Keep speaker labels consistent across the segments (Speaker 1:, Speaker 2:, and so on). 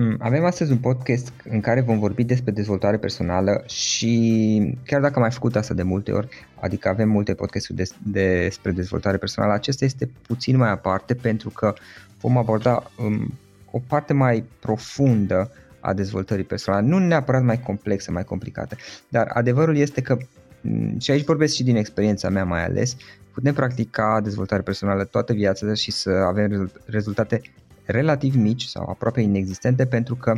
Speaker 1: Mm, Avem astăzi un podcast în care vom vorbi despre dezvoltare personală și chiar dacă am mai făcut asta de multe ori, adică avem multe podcasturi des, despre dezvoltare personală, acesta este puțin mai aparte pentru că vom aborda um, o parte mai profundă a dezvoltării personale, nu neapărat mai complexă, mai complicată, dar adevărul este că mm, și aici vorbesc și din experiența mea mai ales, putem practica dezvoltare personală toată viața și să avem rezultate relativ mici sau aproape inexistente pentru că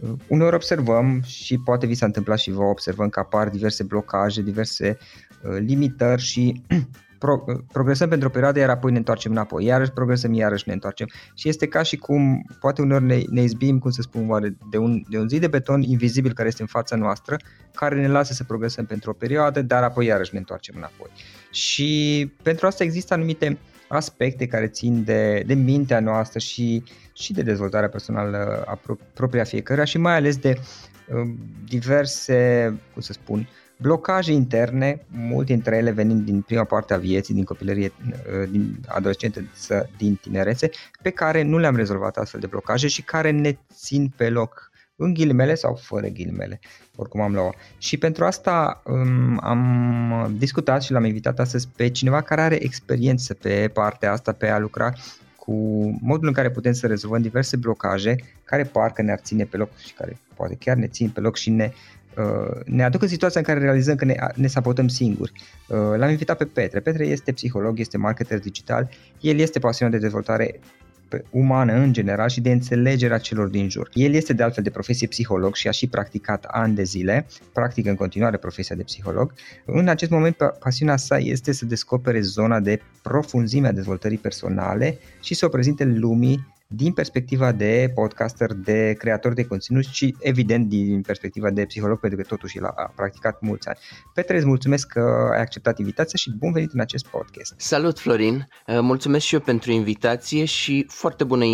Speaker 1: uh, uneori observăm și poate vi s-a întâmplat și vă observăm că apar diverse blocaje, diverse uh, limitări și pro, uh, progresăm pentru o perioadă, iar apoi ne întoarcem înapoi, iarăși progresăm, iarăși ne întoarcem. Și este ca și cum, poate uneori ne, ne izbim, cum să spun, oare, de un, de un zid de beton invizibil care este în fața noastră, care ne lasă să progresăm pentru o perioadă, dar apoi iarăși ne întoarcem înapoi. Și pentru asta există anumite uh, aspecte care țin de, de mintea noastră și, și de dezvoltarea personală a pro, propria fiecăruia și mai ales de uh, diverse, cum să spun, blocaje interne, multe dintre ele venind din prima parte a vieții, din copilărie, uh, din adolescență, din tinerețe, pe care nu le-am rezolvat astfel de blocaje și care ne țin pe loc în ghilimele sau fără ghilimele, oricum am luat. Și pentru asta um, am discutat și l-am invitat astăzi pe cineva care are experiență pe partea asta, pe a lucra cu modul în care putem să rezolvăm diverse blocaje care parcă ne-ar ține pe loc și care poate chiar ne țin pe loc și ne, uh, ne aduc în situația în care realizăm că ne, ne sabotăm singuri. Uh, l-am invitat pe Petre. Petre este psiholog, este marketer digital, el este pasionat de dezvoltare umană în general și de înțelegerea celor din jur. El este de altfel de profesie psiholog și a și practicat ani de zile, practică în continuare profesia de psiholog. În acest moment pasiunea sa este să descopere zona de profunzime a dezvoltării personale și să o prezinte lumii din perspectiva de podcaster, de creator de conținut și evident din perspectiva de psiholog, pentru că totuși el a practicat mulți ani. Petre, îți mulțumesc că ai acceptat invitația și bun venit în acest podcast.
Speaker 2: Salut Florin, mulțumesc și eu pentru invitație și foarte bună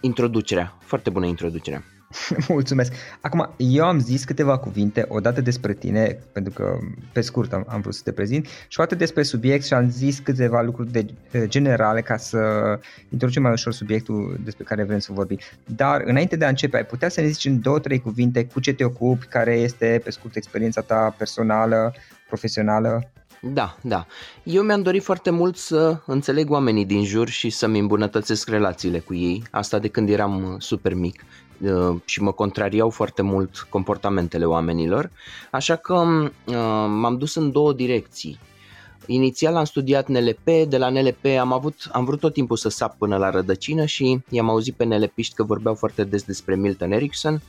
Speaker 2: introducerea, foarte bună introducerea.
Speaker 1: Mulțumesc. Acum, eu am zis câteva cuvinte odată despre tine, pentru că pe scurt am, am vrut să te prezint, și o dată despre subiect și am zis câteva lucruri de, generale ca să introducem mai ușor subiectul despre care vrem să vorbim. Dar înainte de a începe, ai putea să ne zici în două, trei cuvinte cu ce te ocupi, care este pe scurt experiența ta personală, profesională?
Speaker 2: Da, da. Eu mi-am dorit foarte mult să înțeleg oamenii din jur și să-mi îmbunătățesc relațiile cu ei, asta de când eram super mic. Uh, și mă contrariau foarte mult comportamentele oamenilor, așa că uh, m-am dus în două direcții. Inițial am studiat NLP, de la NLP am, avut, am vrut tot timpul să sap până la rădăcină și i-am auzit pe NLPiști că vorbeau foarte des despre Milton Erickson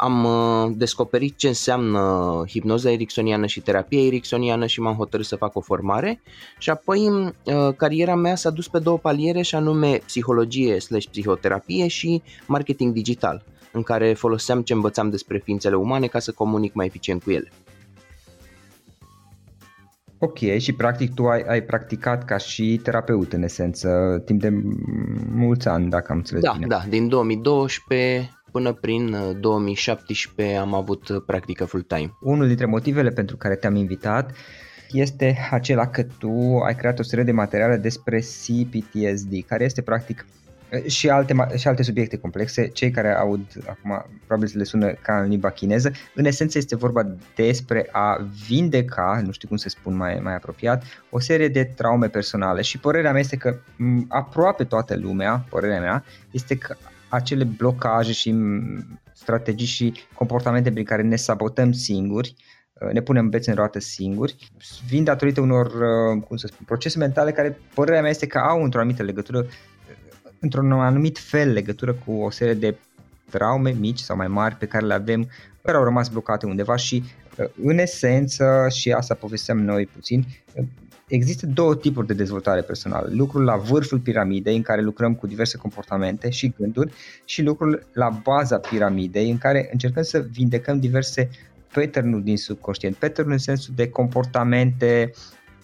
Speaker 2: am uh, descoperit ce înseamnă hipnoza ericksoniană și terapia ericksoniană și m-am hotărât să fac o formare și apoi uh, cariera mea s-a dus pe două paliere și anume psihologie slash psihoterapie și marketing digital în care foloseam ce învățam despre ființele umane ca să comunic mai eficient cu ele.
Speaker 1: Ok, și practic tu ai, ai practicat ca și terapeut în esență timp de mulți ani, dacă am înțeles
Speaker 2: da,
Speaker 1: bine.
Speaker 2: Da, din 2012 până prin 2017 uh, am avut uh, practică full-time.
Speaker 1: Unul dintre motivele pentru care te-am invitat este acela că tu ai creat o serie de materiale despre CPTSD, care este practic și alte, și alte subiecte complexe. Cei care aud acum probabil să le sună ca în limba chineză. În esență este vorba despre a vindeca, nu știu cum să spun mai, mai apropiat, o serie de traume personale și părerea mea este că aproape toată lumea, părerea mea, este că acele blocaje și strategii și comportamente prin care ne sabotăm singuri, uh, ne punem bețe în roată singuri, vin datorită unor, uh, cum să spun, procese mentale care, părerea mea este că au într-o anumită legătură, uh, într-un anumit fel legătură cu o serie de traume mici sau mai mari pe care le avem, care au rămas blocate undeva și în esență, și asta povesteam noi puțin, există două tipuri de dezvoltare personală. Lucrul la vârful piramidei în care lucrăm cu diverse comportamente și gânduri și lucrul la baza piramidei în care încercăm să vindecăm diverse pattern din subconștient. pattern în sensul de comportamente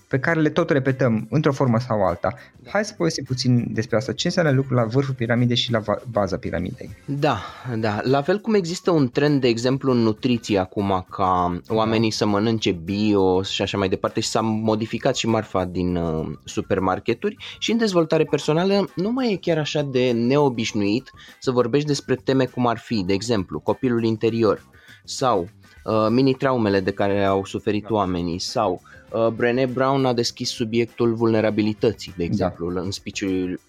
Speaker 1: pe care le tot repetăm într-o formă sau alta. Hai să povestim puțin despre asta. Ce înseamnă lucrul la vârful piramidei și la baza piramidei?
Speaker 2: Da, da. La fel cum există un trend, de exemplu, în nutriție acum, ca oamenii da. să mănânce bio și așa mai departe și s-a modificat și marfa din uh, supermarketuri și în dezvoltare personală nu mai e chiar așa de neobișnuit să vorbești despre teme cum ar fi, de exemplu, copilul interior sau uh, mini-traumele de care au suferit da. oamenii sau uh, Brené Brown a deschis subiectul vulnerabilității, de da. exemplu, da. în, speech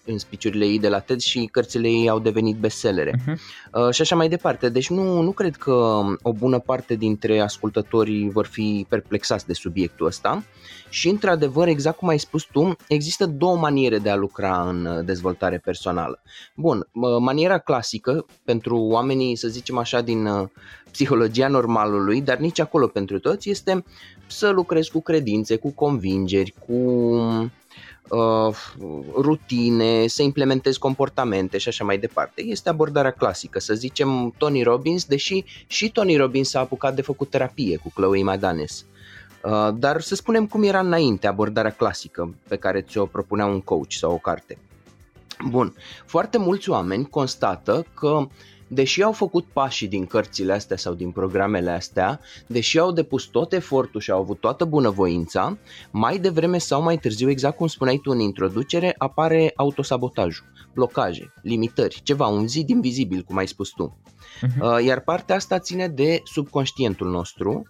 Speaker 2: în speech ei de la TED și cărțile ei au devenit bestsellere uh-huh. uh, și așa mai departe. Deci nu, nu cred că o bună parte dintre ascultătorii vor fi perplexați de subiectul ăsta și într-adevăr, exact cum ai spus tu, există două maniere de a lucra în uh, dezvoltare personală. Bun, maniera clasică pentru oamenii, să zicem așa, din uh, psihologia normalului, dar nici acolo pentru toți, este să lucrezi cu credințe, cu convingeri, cu uh, rutine, să implementezi comportamente și așa mai departe. Este abordarea clasică, să zicem Tony Robbins, deși și Tony Robbins s-a apucat de făcut terapie cu Chloe Madanes. Uh, dar să spunem cum era înainte abordarea clasică pe care ți-o propunea un coach sau o carte. Bun, foarte mulți oameni constată că deși au făcut pașii din cărțile astea sau din programele astea, deși au depus tot efortul și au avut toată bunăvoința, mai devreme sau mai târziu, exact cum spuneai tu în introducere, apare autosabotajul, blocaje, limitări, ceva, un zid invizibil, cum ai spus tu. Uh-huh. Iar partea asta ține de subconștientul nostru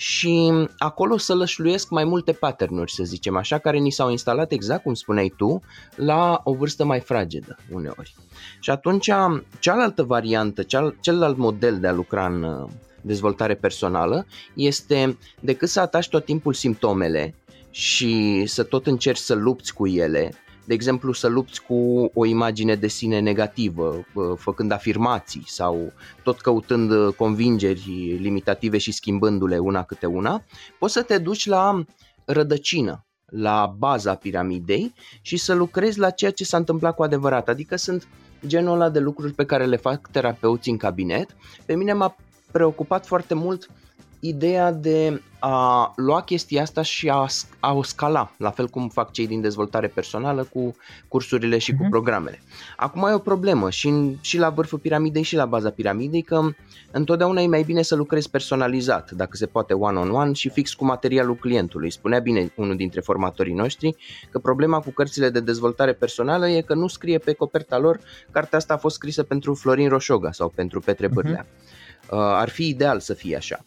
Speaker 2: și acolo să lășluiesc mai multe patternuri, să zicem așa, care ni s-au instalat exact cum spuneai tu, la o vârstă mai fragedă uneori. Și atunci cealaltă variantă, celălalt model de a lucra în uh, dezvoltare personală este decât să atași tot timpul simptomele și să tot încerci să lupți cu ele, de exemplu, să lupți cu o imagine de sine negativă, făcând afirmații sau tot căutând convingeri limitative și schimbându-le una câte una, poți să te duci la rădăcină, la baza piramidei și să lucrezi la ceea ce s-a întâmplat cu adevărat. Adică sunt genul ăla de lucruri pe care le fac terapeuții în cabinet. Pe mine m-a preocupat foarte mult ideea de a lua chestia asta și a, a o scala, la fel cum fac cei din dezvoltare personală cu cursurile și uh-huh. cu mhm. programele. Acum e o problemă și, în, și la vârful piramidei și la baza piramidei că întotdeauna e mai bine să lucrezi personalizat, dacă se poate one-on-one și fix cu materialul clientului. Spunea bine unul dintre formatorii noștri că problema cu cărțile de dezvoltare personală e că nu scrie pe coperta lor cartea asta a fost scrisă pentru Florin Roșoga sau pentru Petre Bârlea. Uh-huh. Uh, ar fi ideal să fie așa.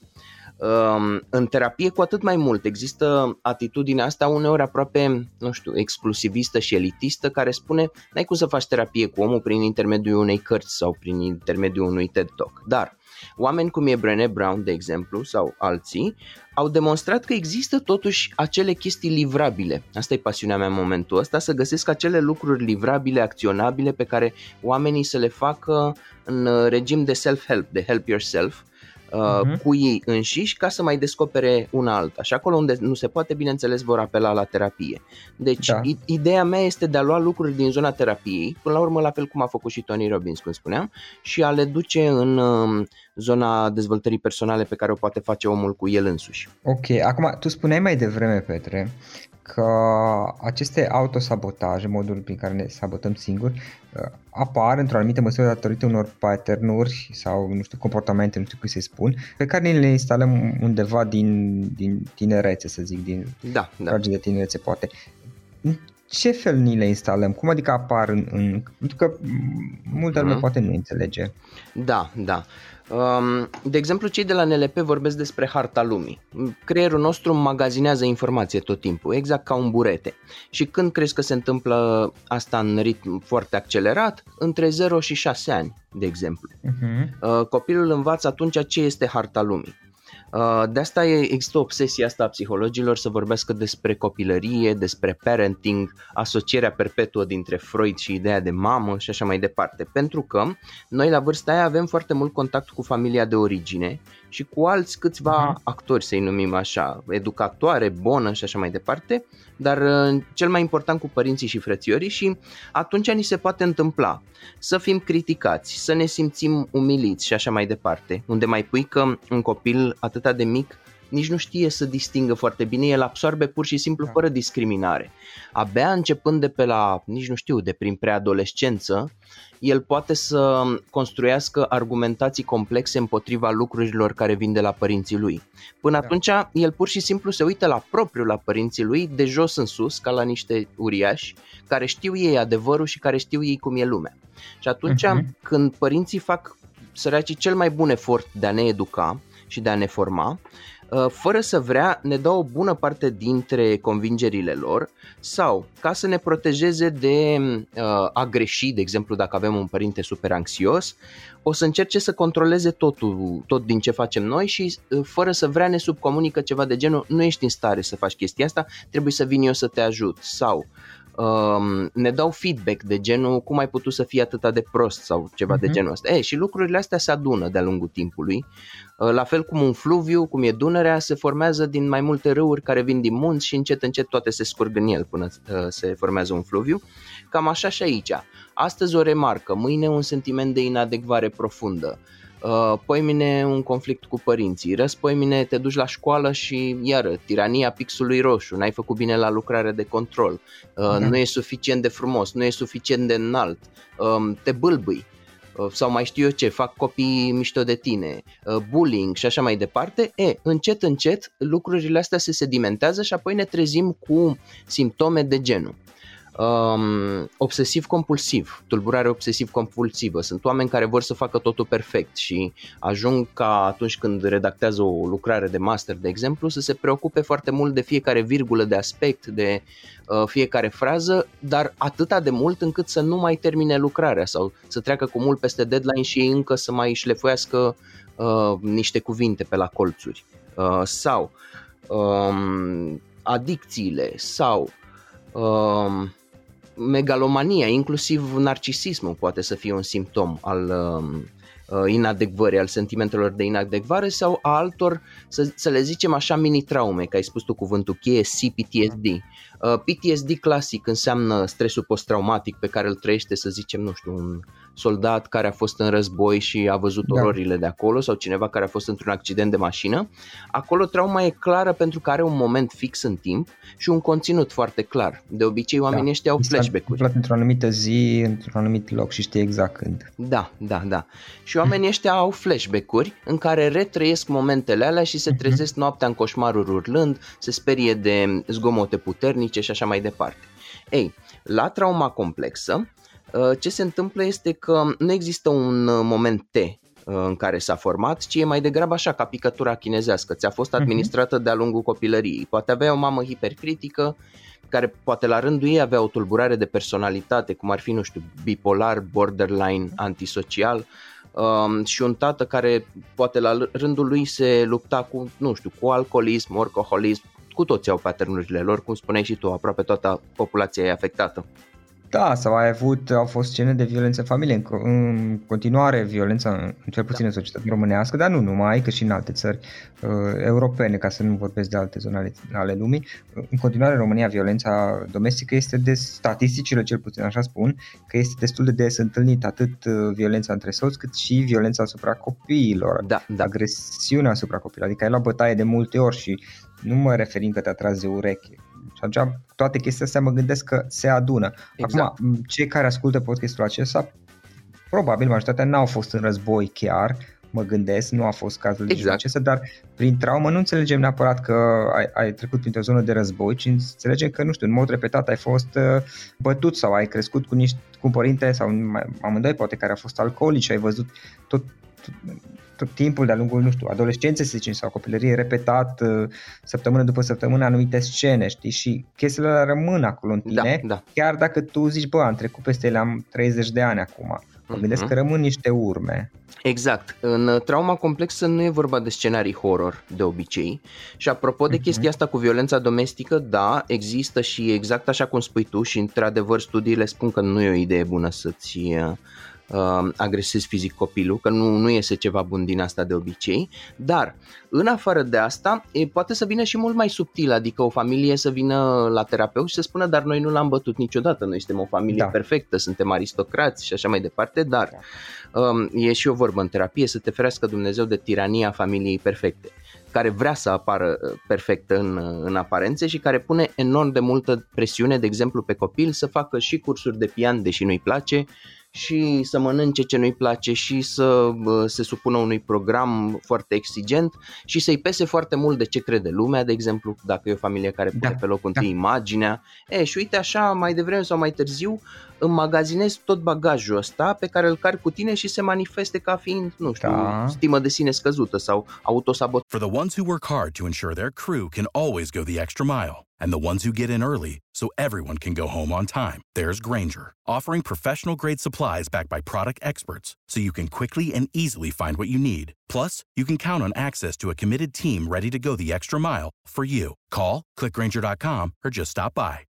Speaker 2: În terapie cu atât mai mult există atitudinea asta uneori aproape, nu știu, exclusivistă și elitistă care spune n-ai cum să faci terapie cu omul prin intermediul unei cărți sau prin intermediul unui TED Talk. Dar oameni cum e Brené Brown, de exemplu, sau alții, au demonstrat că există totuși acele chestii livrabile. Asta e pasiunea mea în momentul ăsta, să găsesc acele lucruri livrabile, acționabile pe care oamenii să le facă în regim de self-help, de help yourself, uh-huh. cu ei înșiși ca să mai descopere una alta. Și acolo unde nu se poate, bineînțeles, vor apela la terapie. Deci, da. ideea mea este de a lua lucruri din zona terapiei, până la urmă, la fel cum a făcut și Tony Robbins, cum spuneam, și a le duce în uh, zona dezvoltării personale pe care o poate face omul cu el însuși.
Speaker 1: Ok, acum tu spuneai mai devreme, Petre, că aceste autosabotaje, modul prin care ne sabotăm singuri, uh, apar într-o anumită măsură datorită unor patternuri sau, nu știu, comportamente, nu știu cum să spun, pe care le instalăm undeva din, din tinerețe, să zic, din
Speaker 2: da, da.
Speaker 1: de tinerețe, poate. ce fel ni le instalăm? Cum adică apar în... în pentru că multă lume uh-huh. poate nu înțelege.
Speaker 2: Da, da. Um, de exemplu, cei de la NLP vorbesc despre harta lumii. Creierul nostru magazinează informație tot timpul, exact ca un burete. Și când crezi că se întâmplă asta în ritm foarte accelerat? Între 0 și 6 ani, de exemplu. Uh-huh. Copilul învață atunci ce este harta lumii. Uh, de asta există obsesia asta a psihologilor să vorbească despre copilărie, despre parenting, asocierea perpetuă dintre Freud și ideea de mamă și așa mai departe. Pentru că noi la vârsta aia avem foarte mult contact cu familia de origine și cu alți câțiva uh-huh. actori, să-i numim așa, educatoare, bonă și așa mai departe, dar uh, cel mai important cu părinții și frățiorii și atunci ni se poate întâmpla să fim criticați, să ne simțim umiliți și așa mai departe, unde mai pui că un copil atât de mic nici nu știe să distingă foarte bine, el absorbe pur și simplu da. fără discriminare. Abia începând de pe la, nici nu știu, de prin preadolescență, el poate să construiască argumentații complexe împotriva lucrurilor care vin de la părinții lui. Până da. atunci, el pur și simplu se uită la propriul la părinții lui, de jos în sus, ca la niște uriași, care știu ei adevărul și care știu ei cum e lumea. Și atunci, uh-huh. când părinții fac săracii cel mai bun efort de a ne educa și de a ne forma, Uh, fără să vrea, ne dau o bună parte dintre convingerile lor sau ca să ne protejeze de uh, a greși, de exemplu dacă avem un părinte super anxios, o să încerce să controleze totul, tot din ce facem noi și uh, fără să vrea ne subcomunică ceva de genul nu ești în stare să faci chestia asta, trebuie să vin eu să te ajut sau um, ne dau feedback de genul cum ai putut să fii atât de prost sau ceva uh-huh. de mhm. genul ăsta. E, și lucrurile astea se adună de-a lungul timpului. Uh, la fel cum un fluviu, cum e Dunărea, se formează din mai multe râuri care vin din munți și încet încet toate se scurg în el până uh, se formează un fluviu. Cam așa și aici. Astăzi o remarcă, mâine un sentiment de inadecvare profundă. Uh, poimine un conflict cu părinții, răs poimine te duci la școală și iară, tirania pixului roșu, n-ai făcut bine la lucrare de control, uh, da. nu e suficient de frumos, nu e suficient de înalt, uh, te bâlbâi uh, sau mai știu eu ce, fac copii mișto de tine, uh, bullying și așa mai departe, e, încet, încet lucrurile astea se sedimentează și apoi ne trezim cu simptome de genul um, obsesiv-compulsiv, tulburare obsesiv-compulsivă. Sunt oameni care vor să facă totul perfect și ajung ca atunci când redactează o lucrare de master, de exemplu, să se preocupe foarte mult de fiecare virgulă de aspect, de uh, fiecare frază, dar atâta de mult încât să nu mai termine lucrarea sau să treacă cu mult peste deadline și ei încă să mai șlefuiască uh, niște cuvinte pe la colțuri. Uh, sau um, adicțiile sau um, megalomania, inclusiv narcisismul poate să fie un simptom al um, uh, inadecvării, al sentimentelor de inadecvare sau a altor, să, să le zicem așa, mini-traume, că ai spus tu cuvântul cheie, CPTSD. Uh, PTSD clasic înseamnă stresul post-traumatic pe care îl trăiește, să zicem, nu știu, un soldat care a fost în război și a văzut da. ororile de acolo sau cineva care a fost într-un accident de mașină. Acolo trauma e clară pentru că are un moment fix în timp și un conținut foarte clar. De obicei oamenii da. ăștia au flashback-uri.
Speaker 1: într-o anumită zi, într-un anumit loc și știe exact când.
Speaker 2: Da, da, da. Și oamenii ăștia au flashback-uri în care retrăiesc momentele alea și se mhm. trezesc noaptea în coșmaruri urlând, se sperie de zgomote puternice și așa mai departe. Ei, la trauma complexă, Uh, ce se întâmplă este că nu există un uh, moment T uh, în care s-a format, ci e mai degrabă așa ca picătura chinezească. Ți-a fost mhm. administrată de-a lungul copilăriei. Poate avea o mamă hipercritică, care poate la rândul ei avea o tulburare de personalitate, cum ar fi, nu știu, bipolar, borderline, antisocial, um, și un tată care poate la rândul lui se lupta cu, nu știu, cu alcoolism, orcoholism, cu toți au paternurile lor, cum spuneai și tu, aproape toată populația e afectată.
Speaker 1: Da, sau ai avut, au fost scene de violență în familie, în, în continuare violența, în cel puțin da. în societatea românească, dar nu numai, că și în alte țări uh, europene, ca să nu vorbesc de alte zone ale, ale lumii. În continuare, în România, violența domestică este de statisticile, cel puțin așa spun, că este destul de des întâlnit atât uh, violența între soți, cât și violența asupra copiilor,
Speaker 2: da, da.
Speaker 1: agresiunea asupra copiilor, adică ai la bătaie de multe ori și nu mă referim că te-a tras de ureche și atunci toate chestiile astea mă gândesc că se adună. Exact. Acum, cei care ascultă podcastul acesta, probabil majoritatea n-au fost în război chiar, mă gândesc, nu a fost cazul
Speaker 2: exact.
Speaker 1: acesta, dar prin traumă nu înțelegem neapărat că ai, ai trecut printr-o zonă de război, ci înțelegem că, nu știu, în mod repetat ai fost uh, bătut sau ai crescut cu niște cu părinte sau amândoi poate care au fost alcoolici, ai văzut tot, tot, tot timpul de-a lungul, nu știu, adolescenței, să zicem, sau copilărie, repetat uh, săptămână după săptămână anumite scene, știi, și chestiile alea rămân acolo în
Speaker 2: Da,
Speaker 1: tine,
Speaker 2: da.
Speaker 1: chiar dacă tu zici, bă, am trecut peste ele, am 30 de ani acum. Mă gândesc
Speaker 2: Mhm.
Speaker 1: că rămân niște urme.
Speaker 2: Exact. În uh, trauma complexă nu e vorba de scenarii horror de obicei. Și apropo de
Speaker 1: Mhm.
Speaker 2: chestia asta cu violența domestică, da, există și exact așa cum spui tu și într-adevăr studiile spun că nu e o idee bună să-ți uh, uh, agresezi fizic copilul, că nu, nu iese ceva bun din asta de obicei, dar în afară de asta e, poate să vină și mult mai subtil, adică o familie să vină la terapeut și să spună dar noi nu l-am bătut niciodată, noi suntem o familie
Speaker 1: Da.
Speaker 2: perfectă, suntem aristocrați și așa mai departe, dar um, e și o vorbă în terapie să te ferească Dumnezeu de tirania familiei perfecte care vrea să apară uh, perfectă în, uh, în aparențe și care pune enorm de multă presiune, de exemplu, pe copil să facă și cursuri de pian, deși nu-i place, și să mănânce ce nu-i place și să uh, se supună unui program foarte exigent și să-i pese foarte mult de ce crede lumea, de exemplu, dacă e o familie care pune
Speaker 1: Da,
Speaker 2: pe locul
Speaker 1: da.
Speaker 2: întâi imaginea. E, și uite așa, mai devreme sau mai târziu, înmagazinezi tot bagajul ăsta pe care îl cari cu tine și se manifeste ca fiind, nu știu,
Speaker 1: Da.
Speaker 2: stimă de sine scăzută sau autosabotare.
Speaker 3: For the ones who work hard to ensure their crew can always go the extra mile, and the ones who get in early so everyone can go home on time, there's Granger, offering professional grade supplies backed by product experts so you can quickly and easily find what you need. Plus, you can count on access to a committed team ready to go the extra mile for you. Call, clickgranger.com, or just stop by.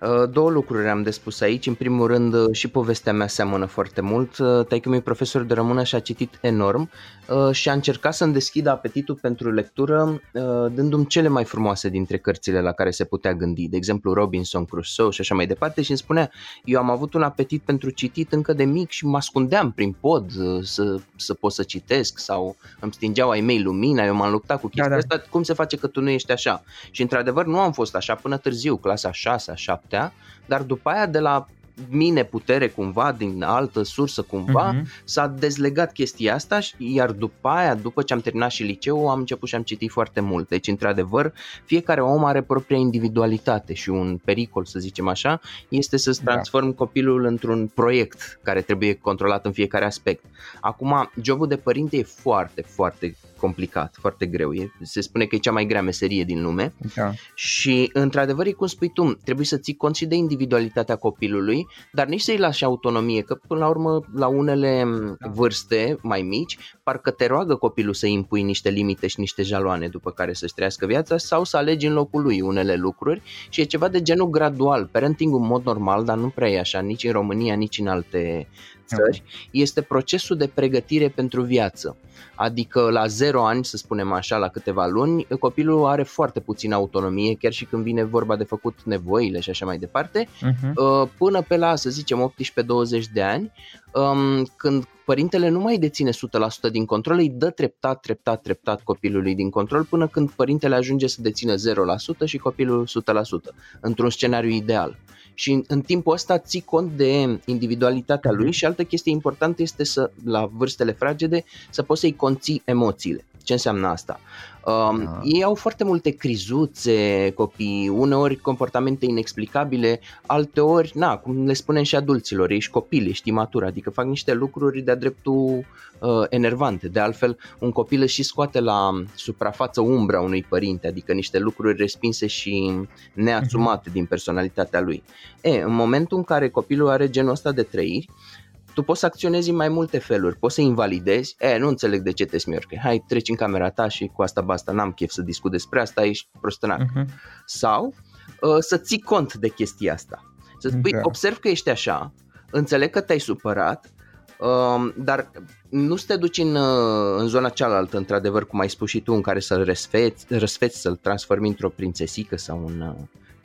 Speaker 2: Uh, Două lucruri am de spus aici. În primul rând, uh, și povestea mea seamănă foarte mult. Uh, Taică mi profesor de română și a citit enorm uh, și a încercat să-mi deschidă apetitul pentru lectură, uh, dându-mi cele mai frumoase dintre cărțile la care se putea gândi. De exemplu, Robinson Crusoe și așa mai departe și îmi spunea, eu am avut un apetit pentru citit încă de mic și mă ascundeam prin pod uh, să, să pot să citesc sau îmi stingeau ai mei lumina, eu m-am luptat cu chestia
Speaker 1: da.
Speaker 2: asta, cum se face că tu nu ești așa? Și într-adevăr nu am fost așa până târziu, clasa 6 a 7 dar după aia de la mine putere cumva, din altă sursă cumva,
Speaker 1: Mhm.
Speaker 2: s-a dezlegat chestia asta și- iar după aia, după ce am terminat și liceu, am început și am citit foarte mult. Deci, într-adevăr, fiecare om are propria individualitate și un pericol, să zicem așa, este să-ți
Speaker 1: Da.
Speaker 2: transform copilul într-un proiect care trebuie controlat în fiecare aspect. Acum, jobul de părinte e foarte, foarte complicat, foarte greu. E, se spune că e cea mai grea meserie din lume
Speaker 1: Da.
Speaker 2: și, într-adevăr, e cum spui tu, trebuie să ții cont și de individualitatea copilului, dar nici să-i lași autonomie, că până la urmă, la unele
Speaker 1: Da.
Speaker 2: vârste mai mici, parcă te roagă copilul să impui niște limite și niște jaloane după care să-și trăiască viața sau să alegi în locul lui unele lucruri și e ceva de genul gradual, parenting în mod normal, dar nu prea e așa, nici în România, nici în alte țări, este procesul de pregătire pentru viață. Adică la 0 ani, să spunem așa, la câteva luni, copilul are foarte puțină autonomie, chiar și când vine vorba de făcut nevoile și așa mai departe,
Speaker 1: Mhm.
Speaker 2: uh, până pe la, să zicem, 18-20 de ani, um, când părintele nu mai deține 100% din control, îi dă treptat, treptat, treptat copilului din control până când părintele ajunge să dețină 0% și copilul 100%, într-un scenariu ideal. Și în, în timpul ăsta ții cont de individualitatea lui și altă chestie importantă este să, la vârstele fragede, să poți să-i conții emoțiile. Ce înseamnă asta? Um,
Speaker 1: Da.
Speaker 2: Ei au foarte multe crizuțe copii, uneori comportamente inexplicabile, alteori, na, cum le spunem și adulților, ești copil, ești imatur, adică fac niște lucruri de-a dreptul uh, enervante. De altfel, un copil își și scoate la suprafață umbra unui părinte, adică niște lucruri respinse și neasumate din personalitatea lui. E, în momentul în care copilul are genul ăsta de trăiri, tu poți să acționezi în mai multe feluri. Poți să invalidezi, e, nu înțeleg de ce te smiorcă. Hai, treci în camera ta și cu asta basta, n-am chef să discut despre asta, ești prostănac.
Speaker 1: Mhm.
Speaker 2: Sau uh, să ții cont de chestia asta. Să spui,
Speaker 1: Da.
Speaker 2: observ că ești așa, înțeleg că te-ai supărat, um, dar nu să te duci în, uh, în zona cealaltă, într-adevăr, cum ai spus și tu, în care să-l răsfeți, răsfeți să-l transformi într-o prințesică sau un uh,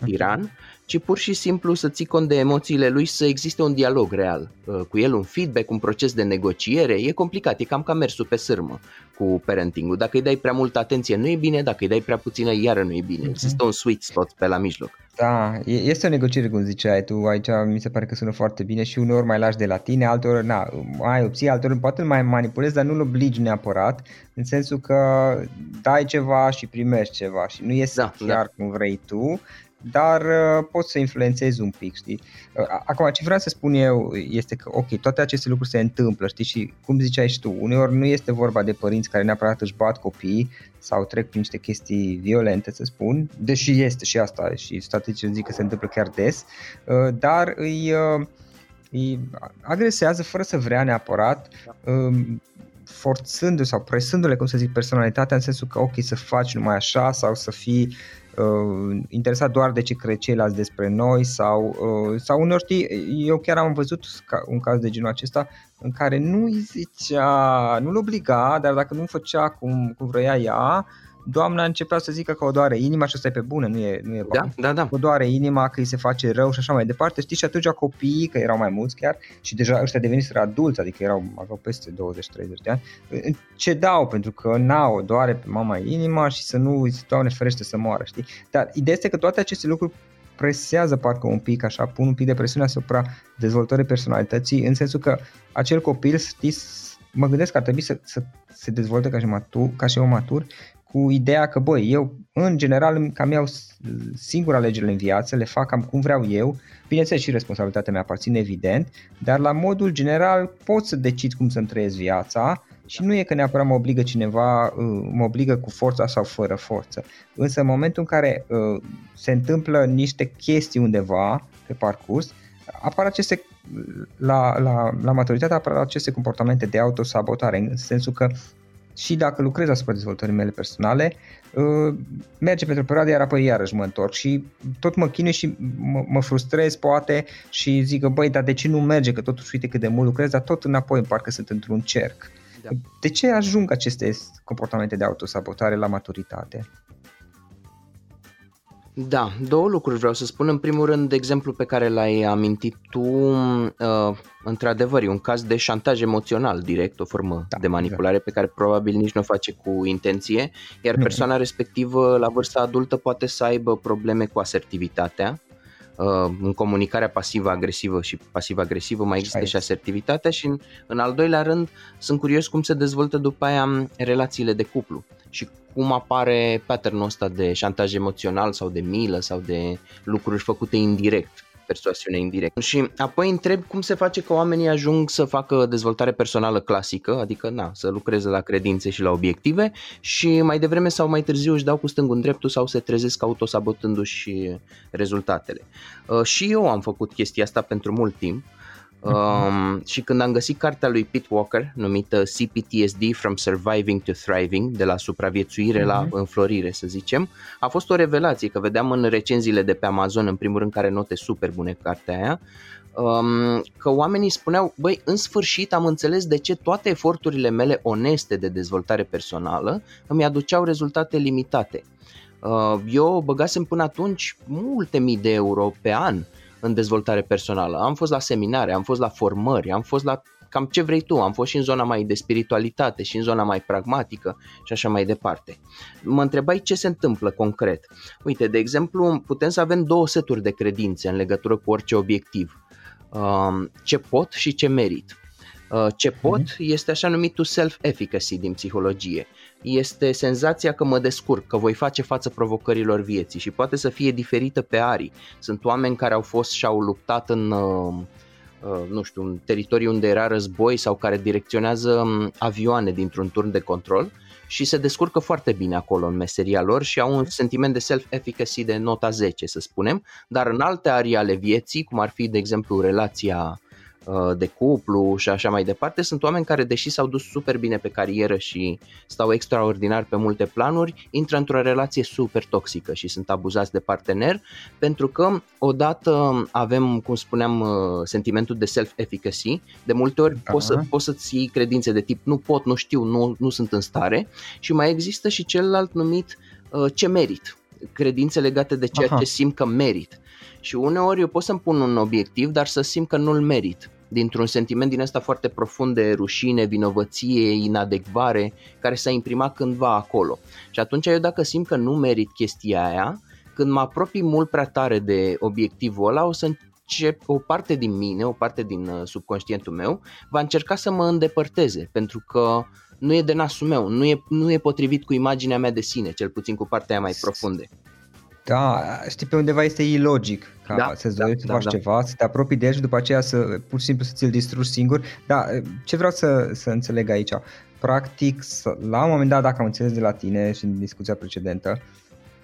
Speaker 2: tiran, ci pur și simplu să ții cont de emoțiile lui să existe un dialog real uh, cu el, un feedback, un proces de negociere. E complicat, e cam ca mersul pe sârmă cu parenting-ul. Dacă îi dai prea multă atenție nu e bine, dacă îi dai prea puțină iară nu e bine. Mhm. Există un sweet spot pe la mijloc.
Speaker 1: Da, este o negociere, cum ziceai tu, aici mi se pare că sună foarte bine și uneori mai lași de la tine, altor na, ai opții, altor poate mai manipulezi, dar nu-l obligi neapărat, în sensul că dai ceva și primești ceva și nu iese da, chiar da. cum vrei tu, dar uh, poți să influențezi un pic, știi? Uh, acum, ce vreau să spun eu este că, ok, toate aceste lucruri se întâmplă, știi? Și cum ziceai și tu, uneori nu este vorba de părinți care neapărat își bat copiii sau trec prin niște chestii violente, să spun, deși este și asta și statisticile zic că se întâmplă chiar des, uh, dar îi, îi agresează fără să vrea neapărat, um, forțându sau presându-le, cum să zic, personalitatea în sensul că ok, să faci numai așa sau să fii uh, interesat doar de ce cred ceilalți despre noi sau, uh, sau uneori știi, eu chiar am văzut ca, un caz de genul acesta în care nu îi zicea, nu-l obliga, dar dacă nu făcea cum, cum vrea ea, doamna începea să zică că o doare inima și asta e pe bune, nu e, nu e
Speaker 2: da, da, da.
Speaker 1: O doare inima, că îi se face rău și așa mai departe. Știți, și atunci copiii, că erau mai mulți chiar, și deja ăștia deveniseră adulți, adică erau, aveau peste 20-30 de ani, ce dau pentru că n-au, doare pe mama inima și să nu, doamne ferește să moară, știi? Dar ideea este că toate aceste lucruri presează parcă un pic așa, pun un pic de presiune asupra dezvoltării personalității, în sensul că acel copil, știți, mă gândesc că ar trebui să, să se dezvolte ca și, matur, ca și om matur cu ideea că, băi, eu în general cam iau singur alegerile în viață, le fac cam cum vreau eu, bineînțeles și responsabilitatea mea aparține evident, dar la modul general pot să decid cum să-mi trăiesc viața și nu e că neapărat mă obligă cineva, uh, mă obligă cu forța sau fără forță. Însă în momentul în care uh, se întâmplă niște chestii undeva pe parcurs, apar aceste, la, la, la maturitate apar aceste comportamente de autosabotare, în sensul că și dacă lucrez asupra dezvoltării mele personale, uh, merge pentru o perioadă, iar apoi iarăși mă întorc și tot mă chinui și mă, mă frustrez poate și zic că băi, dar de ce nu merge, că totuși uite cât de mult lucrez, dar tot înapoi parcă sunt într-un cerc. Da. De ce ajung aceste comportamente de autosabotare la maturitate?
Speaker 2: Da, două lucruri vreau să spun. În primul rând, de exemplu pe care l-ai amintit tu, uh, într-adevăr, e un caz de șantaj emoțional direct, o formă da, de manipulare pe care probabil nici nu o face cu intenție, iar persoana respectivă la vârsta adultă poate să aibă probleme cu asertivitatea, uh, în comunicarea pasivă-agresivă și pasiv-agresivă mai există și asertivitatea și în, în al doilea rând sunt curios cum se dezvoltă după aia relațiile de cuplu și cum apare patternul ăsta de șantaj emoțional sau de milă sau de lucruri făcute indirect persoasiune indirect. Și apoi întreb cum se face că oamenii ajung să facă dezvoltare personală clasică, adică na, să lucreze la credințe și la obiective și mai devreme sau mai târziu își dau cu stângul în dreptul sau se trezesc autosabotându-și rezultatele. Uh, și eu am făcut chestia asta pentru mult timp Um, și când am găsit cartea lui Pete Walker, numită CPTSD From Surviving to Thriving, de la supraviețuire uh-huh. la mhm. înflorire, să zicem, a fost o revelație, că vedeam în recenziile de pe Amazon, în primul rând, care note super bune cartea aia, um, că oamenii spuneau, băi, în sfârșit am înțeles de ce toate eforturile mele oneste de dezvoltare personală îmi aduceau rezultate limitate. Uh, eu băgasem până atunci multe mii de euro pe an în dezvoltare personală. Am fost la seminare, am fost la formări, am fost la cam ce vrei tu, am fost și în zona mai de spiritualitate și în zona mai pragmatică și așa mai departe. Mă întrebai ce se întâmplă concret. Uite, de exemplu, putem să avem două seturi de credințe în legătură cu orice obiectiv. Um, ce pot și ce merit. Uh, ce pot mhm. este așa numitul self-efficacy din psihologie este senzația că mă descurc, că voi face față provocărilor vieții și poate să fie diferită pe arii. Sunt oameni care au fost și au luptat în uh, uh, nu știu, un teritoriu unde era război sau care direcționează um, avioane dintr-un turn de control și se descurcă foarte bine acolo în meseria lor și au un sentiment de self-efficacy de nota 10, să spunem, dar în alte arii ale vieții, cum ar fi, de exemplu, relația Uh, de cuplu și așa mai departe, sunt oameni care, deși s-au dus super bine pe carieră și stau extraordinar pe multe planuri, intră într-o relație super toxică și sunt abuzați de partener, pentru că odată avem, cum spuneam, uh, sentimentul de self-efficacy, de multe ori poți, să, poți să-ți iei credințe de tip nu pot, nu știu, nu, nu sunt în stare. Și mai există și celălalt numit uh, ce merit? Credințe legate de ceea Aha. ce simt că merit. Și uneori eu pot să-mi pun un obiectiv, dar să simt că nu-l merit dintr-un sentiment din asta foarte profund de rușine, vinovăție, inadecvare, care s-a imprimat cândva acolo. Și atunci eu dacă simt că nu merit chestia aia, când mă apropii mult prea tare de obiectivul ăla, o să încep, o parte din mine, o parte din uh, subconștientul meu, va încerca să mă îndepărteze, pentru că nu e de nasul meu, nu e, nu e potrivit cu imaginea mea de sine, cel puțin cu partea aia mai profunde.
Speaker 1: Da, știi, pe undeva este ilogic ca da, să-ți da, dorești da, să faci da. ceva, să te apropii de el și după aceea să pur și simplu să ți-l distrugi singur. Da, ce vreau să, să înțeleg aici? Practic, la un moment dat, dacă am înțeles de la tine și în discuția precedentă,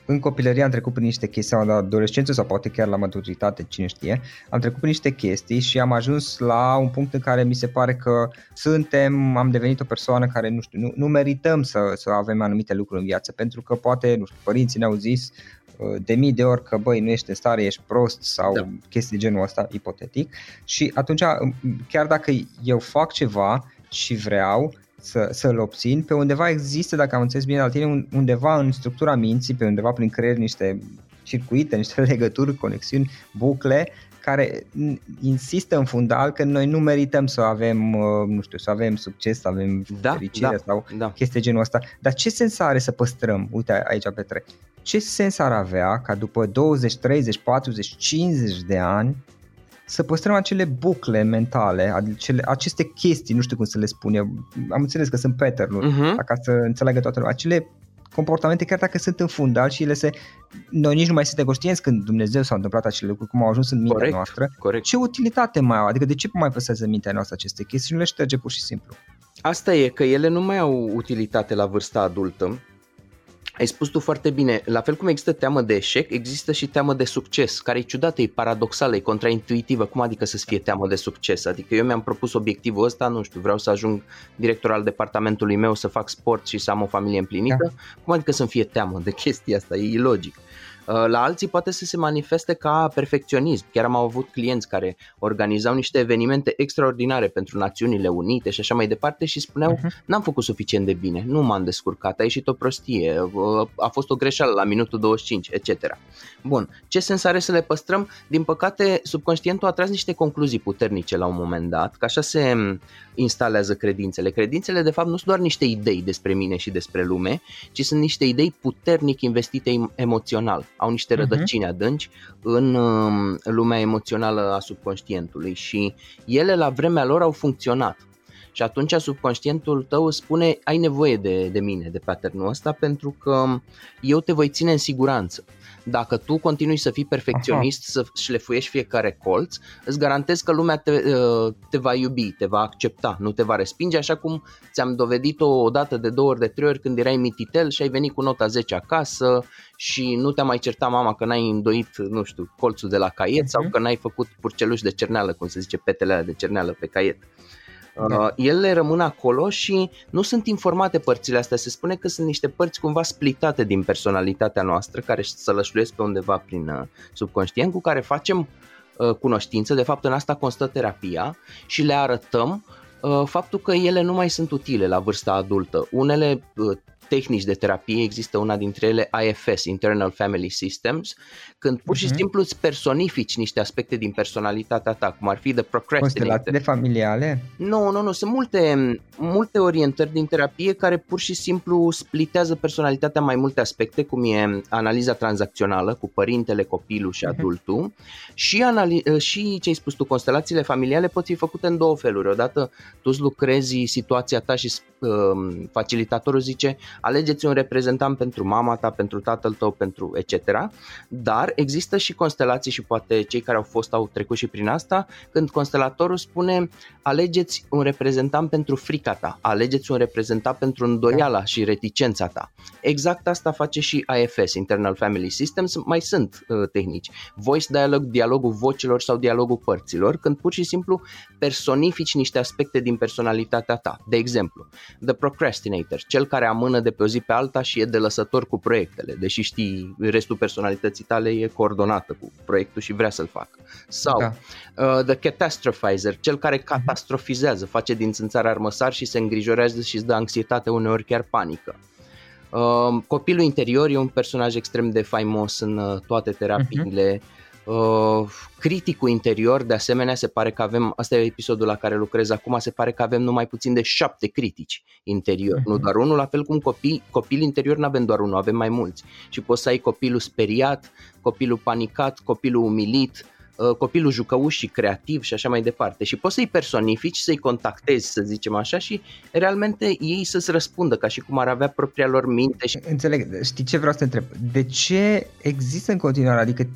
Speaker 1: în copilărie am trecut prin niște chestii, sau la adolescență sau poate chiar la maturitate, cine știe, am trecut prin niște chestii și am ajuns la un punct în care mi se pare că suntem, am devenit o persoană care, nu știu, nu, nu merităm să, să avem anumite lucruri în viață, pentru că poate, nu știu, părinții ne-au zis uh, de mii de ori că băi, nu ești în stare, ești prost sau da. chestii genul ăsta, ipotetic și atunci chiar dacă eu fac ceva și vreau, să, să-l obțin, pe undeva există, dacă am înțeles bine la tine, undeva în structura minții, pe undeva prin creier niște circuite, niște legături, conexiuni, bucle care insistă în fundal că noi nu merităm să avem, uh, nu știu, să avem succes, să avem da, fericire da, sau da. chestii genul ăsta. Dar ce sens are să păstrăm, uite aici pe trei, ce sens ar avea ca după 20, 30, 40, 50 de ani să păstrăm acele bucle mentale, acele, aceste chestii, nu știu cum să le spun eu, am înțeles că sunt pattern-uri, uh-huh. ca să înțeleagă toată lumea, acele comportamente, chiar dacă sunt în fundal și ele se... Noi nici nu mai suntem conștienți când Dumnezeu s-a întâmplat acele lucruri, cum au ajuns în mintea corect, noastră. Corect. Ce utilitate mai au? Adică de ce mai păstrează mintea noastră aceste chestii și nu le șterge pur și simplu?
Speaker 2: Asta e, că ele nu mai au utilitate la vârsta adultă ai spus tu foarte bine, la fel cum există teamă de eșec, există și teamă de succes, care e ciudată, e paradoxală, e contraintuitivă. Cum adică să fie teamă de succes? Adică eu mi-am propus obiectivul ăsta, nu știu, vreau să ajung director al departamentului meu, să fac sport și să am o familie împlinită. Da. Cum adică să-mi fie teamă de chestia asta? E ilogic. Uh, la alții poate să se manifeste ca perfecționism. Chiar am avut clienți care organizau niște evenimente extraordinare pentru Națiunile Unite și așa mai departe și spuneau uh-huh. n-am făcut suficient de bine, nu m-am descurcat, a ieșit o prostie, uh, a fost o greșeală la minutul 25, etc. Bun, ce sens are să le păstrăm? Din păcate, subconștientul a tras niște concluzii puternice la un moment dat, că așa se instalează credințele. Credințele, de fapt, nu sunt doar niște idei despre mine și despre lume, ci sunt niște idei puternic investite emoțional au niște mhm. rădăcini uh-huh. adânci în um, lumea emoțională a subconștientului și ele la vremea lor au funcționat. Și atunci subconștientul tău spune ai nevoie de, de mine, de patternul ăsta, pentru că eu te voi ține în siguranță. Dacă tu continui să fii perfecționist, Aha. să șlefuiești fiecare colț, îți garantez că lumea te, uh, te va iubi, te va accepta, nu te va respinge, așa cum ți-am dovedit-o o dată de două ori, de trei ori când erai mititel și ai venit cu nota 10 acasă și nu te-a mai certat mama că n-ai îndoit, nu știu, colțul de la caiet uh-huh. sau mhm. că n-ai făcut purceluși de cerneală, cum se zice, petele de cerneală pe caiet. Da. Uh, ele rămân acolo și nu sunt informate părțile astea. Se spune că sunt niște părți cumva splitate din personalitatea noastră care se lășluiesc pe undeva prin uh, subconștient cu care facem uh, cunoștință. De fapt în asta constă terapia și le arătăm faptul că ele nu mai sunt utile la vârsta adultă. Unele tehnici de terapie, există una dintre ele IFS, Internal Family Systems, când pur și uh-huh. simplu îți personifici niște aspecte din personalitatea ta, cum ar fi de procrastinator.
Speaker 1: de familiale?
Speaker 2: Nu, nu, nu, sunt multe, multe orientări din terapie care pur și simplu splitează personalitatea mai multe aspecte, cum e analiza tranzacțională cu părintele, copilul și mhm. adultul uh-huh. și, anali- și ce ai spus tu, constelațiile familiale pot fi făcute în două feluri. Odată tu îți lucrezi situația ta și uh, facilitatorul zice alegeți un reprezentant pentru mama ta, pentru tatăl tău, pentru etc. Dar există și constelații și poate cei care au fost au trecut și prin asta, când constelatorul spune alegeți un reprezentant pentru frica ta, alegeți un reprezentant pentru îndoiala și reticența ta. Exact asta face și IFS, Internal Family Systems, mai sunt uh, tehnici. Voice dialog, dialogul vocilor sau dialogul părților, când pur și simplu personifici niște aspecte din personalitatea ta. De exemplu, the procrastinator, cel care amână de pe o zi pe alta și e de lăsător cu proiectele, deși știi restul personalității tale e coordonată cu proiectul și vrea să-l facă. Sau da. uh, The Catastrophizer, cel care mhm. catastrofizează, face din țânțar armăsar și se îngrijorează și îți dă anxietate, uneori chiar panică. Uh, copilul interior e un personaj extrem de faimos în uh, toate terapiile. Uh-huh. Uh, criticul interior, de asemenea, se pare că avem, asta e episodul la care lucrez acum, se pare că avem numai puțin de șapte critici interior, uh-huh. nu doar unul, la fel cum copii, copil interior nu avem doar unul, avem mai mulți. Și poți să ai copilul speriat, copilul panicat, copilul umilit, uh, copilul jucăuș și creativ și așa mai departe. Și poți să-i personifici, să-i contactezi, să zicem așa, și realmente ei să-ți răspundă ca și cum ar avea propria lor minte. Și...
Speaker 1: Înțeleg, știi ce vreau să te întreb? De ce există în continuare, adică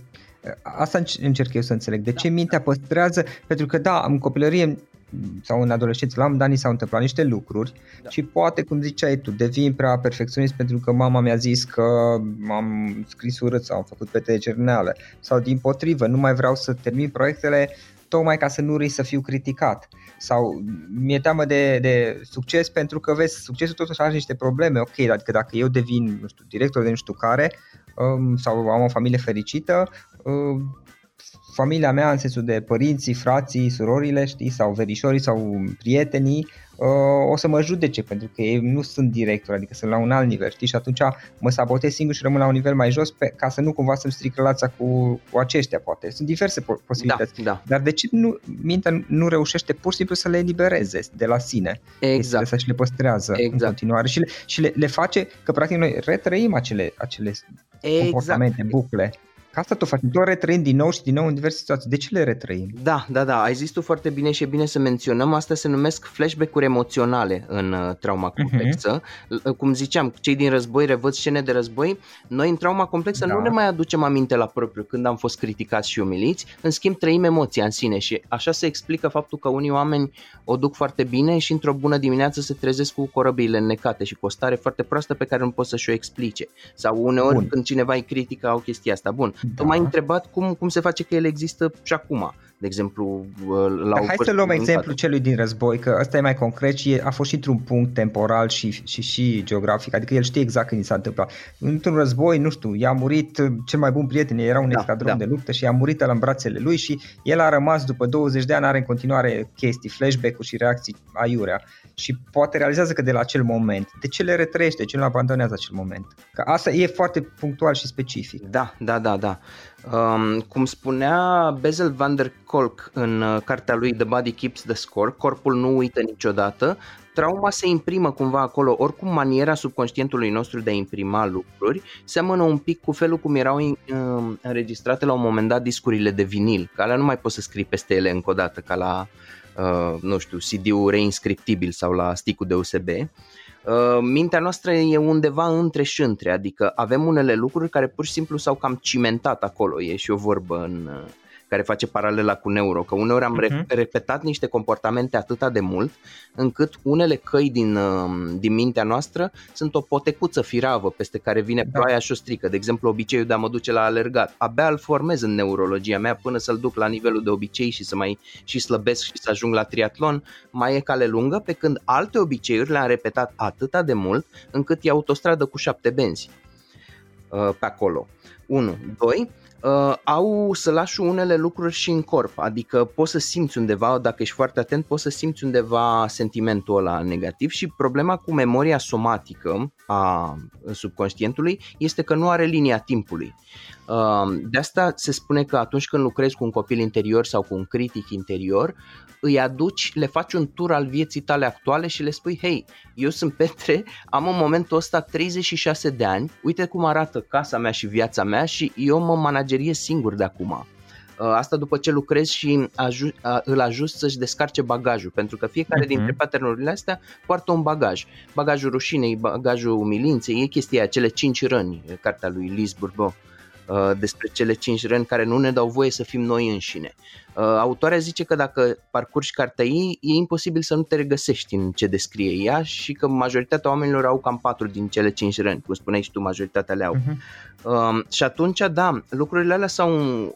Speaker 1: Asta încerc eu să înțeleg. De ce mintea păstrează? Pentru că da, în copilărie sau în adolescență, la un dat s-au întâmplat niște lucruri da. și poate, cum ziceai tu, devin prea perfecționist pentru că mama mi-a zis că am scris urât sau am făcut petreceri neale sau din potrivă, nu mai vreau să termin proiectele tocmai ca să nu rei să fiu criticat sau mi-e teamă de, de succes pentru că vezi, succesul totuși are niște probleme, ok, adică dacă eu devin, nu știu, director de nu știu care um, sau am o familie fericită, Uh, familia mea în sensul de părinții, frații, surorile, știi, sau verișorii sau prietenii uh, o să mă judece pentru că ei nu sunt director, adică sunt la un alt nivel, știi, și atunci mă sabotez singur și rămân la un nivel mai jos pe, ca să nu cumva să-mi stric relația cu, cu aceștia, poate. Sunt diverse posibilități.
Speaker 2: Da, da.
Speaker 1: Dar de ce nu, mintea nu reușește pur și simplu să le elibereze de la sine?
Speaker 2: Exact.
Speaker 1: Să și le păstrează exact. în continuare și, le, și le, le face că practic noi retrăim acele, acele exact. comportamente, bucle. Ca asta tot facem, tot retrăim din nou și din nou în diverse situații. De ce le retrăim?
Speaker 2: Da, da, da, ai zis tu foarte bine și e bine să menționăm. Asta se numesc flashback-uri emoționale în uh, trauma mhm. complexă. Uh-huh. Cum ziceam, cei din război revăd scene de război. Noi în trauma complexă da. nu ne mai aducem aminte la propriu când am fost criticați și umiliți. În schimb, trăim emoția în sine și așa se explică faptul că unii oameni o duc foarte bine și într-o bună dimineață se trezesc cu corăbiile înnecate și cu o stare foarte proastă pe care nu pot să-și o explice. Sau uneori Bun. când cineva îi critică au chestia asta. Bun, da. Tu m-ai întrebat cum, cum se face că el există și acum. De exemplu, la
Speaker 1: Hai să luăm exemplu celui din război, că ăsta e mai concret și a fost și într-un punct temporal și, și, și geografic, adică el știe exact când i s-a întâmplat. Într-un război, nu știu, i-a murit cel mai bun prieten, era un da, escadron da. de luptă și i-a murit la în brațele lui și el a rămas după 20 de ani, are în continuare chestii, flashback-uri și reacții aiurea și poate realizează că de la acel moment, de ce le retrăiește, de ce nu abandonează acel moment? Că asta e foarte punctual și specific.
Speaker 2: Da, da, da, da. Um, cum spunea Bezel van der Kolk în uh, cartea lui The Body Keeps the Score, corpul nu uită niciodată, trauma se imprimă cumva acolo, oricum maniera subconștientului nostru de a imprima lucruri seamănă un pic cu felul cum erau uh, înregistrate la un moment dat discurile de vinil, că alea nu mai poți să scrii peste ele încă o dată ca la, uh, nu știu, CD-ul reinscriptibil sau la stick de USB. Uh, mintea noastră e undeva între și între, adică avem unele lucruri care pur și simplu s-au cam cimentat acolo, e și o vorbă în, uh, care face paralela cu neuro, că uneori am uh-huh. repetat niște comportamente atâta de mult încât unele căi din, uh, din mintea noastră sunt o potecuță firavă peste care vine da. ploaia și o strică. De exemplu, obiceiul de a mă duce la alergat. Abia îl formez în neurologia mea până să-l duc la nivelul de obicei și să mai și slăbesc și să ajung la triatlon, mai e cale lungă, pe când alte obiceiuri le-am repetat atâta de mult încât e autostradă cu șapte benzi uh, pe acolo. 1. 2 uh, au să lași unele lucruri și în corp, adică poți să simți undeva, dacă ești foarte atent, poți să simți undeva sentimentul ăla negativ și problema cu memoria somatică a subconștientului este că nu are linia timpului. Uh, de asta se spune că atunci când lucrezi cu un copil interior sau cu un critic interior, îi aduci, le faci un tur al vieții tale actuale și le spui, hei, eu sunt Petre, am în momentul ăsta 36 de ani, uite cum arată casa mea și viața mea și eu mă manageriez singur de acum. Uh, asta după ce lucrezi și aju- îl ajut să-și descarce bagajul, pentru că fiecare uh-huh. dintre paternurile astea poartă un bagaj. Bagajul rușinei, bagajul umilinței, e chestia cele cinci răni, cartea lui Liz Bourbeau. Uh, despre cele cinci răni care nu ne dau voie să fim noi înșine. Uh, autoarea zice că dacă parcurgi cartea ei, e imposibil să nu te regăsești în ce descrie ea și că majoritatea oamenilor au cam patru din cele cinci răni, cum spuneai și tu, majoritatea le au. Uh-huh. Uh, și atunci, da, lucrurile alea s-au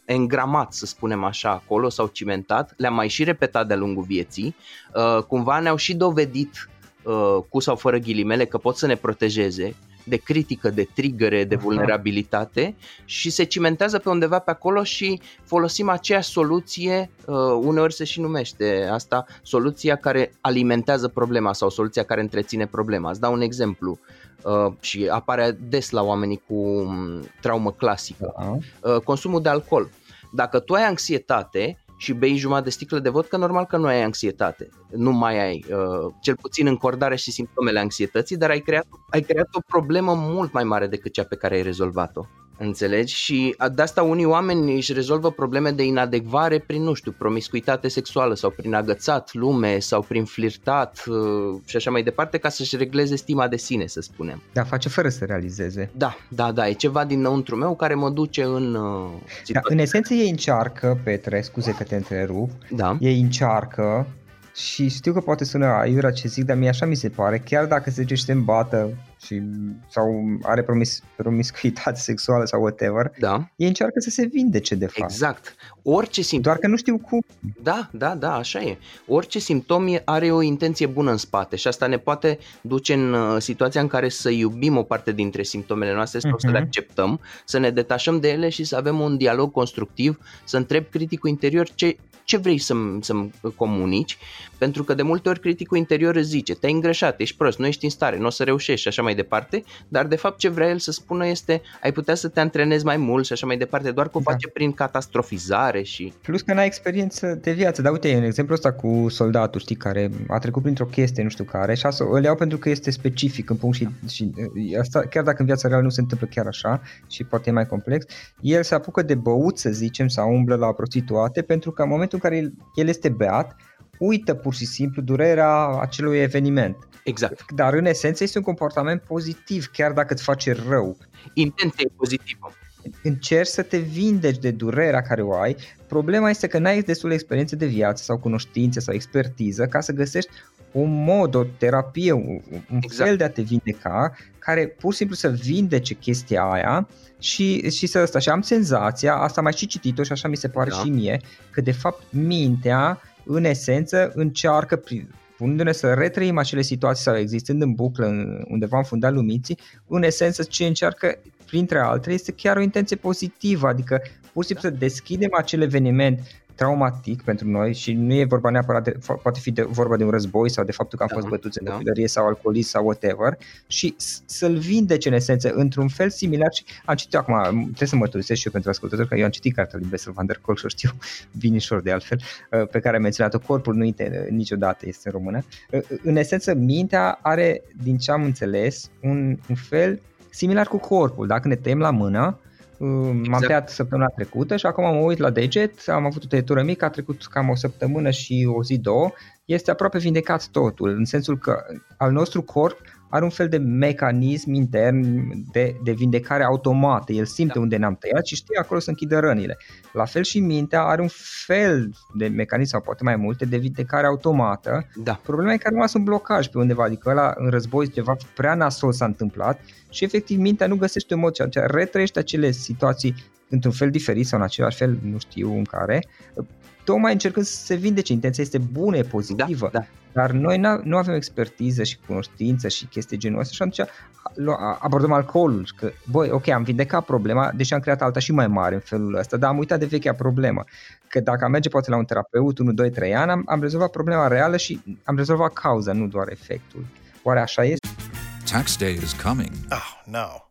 Speaker 2: engramat, să spunem așa, acolo, s-au cimentat, le-am mai și repetat de-a lungul vieții, uh, cumva ne-au și dovedit uh, cu sau fără ghilimele că pot să ne protejeze de critică, de trigăre, de vulnerabilitate și se cimentează pe undeva pe acolo și folosim aceeași soluție, uh, uneori se și numește asta, soluția care alimentează problema sau soluția care întreține problema. Îți dau un exemplu uh, și apare des la oamenii cu um, traumă clasică. Uh, consumul de alcool. Dacă tu ai anxietate, și bei jumătate de sticlă de vodcă, normal că nu ai anxietate. Nu mai ai, uh, cel puțin încordare și simptomele anxietății, dar ai creat, ai creat o problemă mult mai mare decât cea pe care ai rezolvat-o. Înțelegi? Și de asta unii oameni își rezolvă probleme de inadecvare prin, nu știu, promiscuitate sexuală sau prin agățat lume sau prin flirtat uh, și așa mai departe ca să-și regleze stima de sine, să spunem.
Speaker 1: Da, face fără să realizeze.
Speaker 2: Da, da, da, e ceva dinăuntru meu care mă duce în uh,
Speaker 1: da, În esență ei încearcă, Petre, scuze că te întrerup,
Speaker 2: da.
Speaker 1: ei încearcă și știu că poate sună aiurea ce zic, dar mie așa mi se pare, chiar dacă se zice și se îmbată și, sau are promis, promiscuitate sexuală sau whatever,
Speaker 2: da.
Speaker 1: ei încearcă să se vindece de fapt.
Speaker 2: Exact. Orice simptom...
Speaker 1: Doar că nu știu cum.
Speaker 2: Da, da, da, așa e. Orice simptom are o intenție bună în spate și asta ne poate duce în uh, situația în care să iubim o parte dintre simptomele noastre sau uh-huh. să le mhm. acceptăm, să ne detașăm de ele și să avem un dialog constructiv, să întreb criticul interior ce, ce vrei să-mi, să-mi comunici, pentru că de multe ori criticul interior îți zice, te-ai îngreșat, ești prost, nu ești în stare, nu o să reușești și așa mai departe, dar de fapt ce vrea el să spună este, ai putea să te antrenezi mai mult și așa mai departe, doar că o da. face prin catastrofizare și...
Speaker 1: Plus că n-ai experiență de viață, dar uite, în exemplu ăsta cu soldatul, știi, care a trecut printr-o chestie, nu știu care, și asta îl iau pentru că este specific în punct și, și asta, chiar dacă în viața reală nu se întâmplă chiar așa și poate e mai complex, el se apucă de băut, să zicem, sau umblă la prostituate, pentru că în momentul în care el este beat, uită pur și simplu durerea acelui eveniment.
Speaker 2: Exact.
Speaker 1: Dar în esență este un comportament pozitiv, chiar dacă îți face rău.
Speaker 2: Intenție pozitivă.
Speaker 1: Încerci să te vindeci de durerea care o ai. Problema este că n-ai destul experiențe de viață sau cunoștințe sau expertiză ca să găsești un mod, o terapie, un exact. fel de a te vindeca care pur și simplu să vindece chestia aia și, și să asta. Și am senzația, asta mai și citit-o și așa mi se pare da. și mie, că de fapt mintea în esență încearcă punându-ne să retrăim acele situații sau existând în buclă undeva în fundal luminții, în esență ce încearcă printre altele este chiar o intenție pozitivă, adică pur și simplu să deschidem acel eveniment traumatic pentru noi și nu e vorba neapărat de, poate fi de, vorba de un război sau de faptul că am da, fost bătuți în da. copilărie sau alcoolism sau whatever și să-l vindece în esență într-un fel similar și am citit acum, trebuie să mărturisesc și eu pentru ascultători că eu am citit cartea lui Bessel van der Kolk și o știu binișor de altfel uh, pe care am menționat-o, corpul nu uite uh, niciodată este în română. Uh, în esență mintea are, din ce am înțeles, un, un fel similar cu corpul, dacă ne tem la mână, Exact. M-am tăiat săptămâna trecută și acum mă uit la deget, am avut o tăietură mică, a trecut cam o săptămână și o zi, două. Este aproape vindecat totul, în sensul că al nostru corp are un fel de mecanism intern de, de vindecare automată. El simte da. unde ne-am tăiat și știe acolo să închidă rănile. La fel și mintea are un fel de mecanism sau poate mai multe de vindecare automată.
Speaker 2: Da.
Speaker 1: Problema e că a rămas un blocaj pe undeva, adică ăla în război ceva prea nasol s-a întâmplat și efectiv mintea nu găsește un mod ce retrăiește acele situații într-un fel diferit sau în același fel, nu știu în care, tocmai încercând să se vindece, intenția este bună, e pozitivă,
Speaker 2: da, da.
Speaker 1: dar noi nu avem expertiză și cunoștință și chestii genul ăsta și atunci abordăm alcoolul, că băi, ok, am vindecat problema, deși am creat alta și mai mare în felul ăsta, dar am uitat de vechea problemă, că dacă am merge poate la un terapeut 1, 2, 3 ani, am, am rezolvat problema reală și am rezolvat cauza, nu doar efectul. Oare așa este?
Speaker 4: Tax day is coming.
Speaker 5: Oh, no.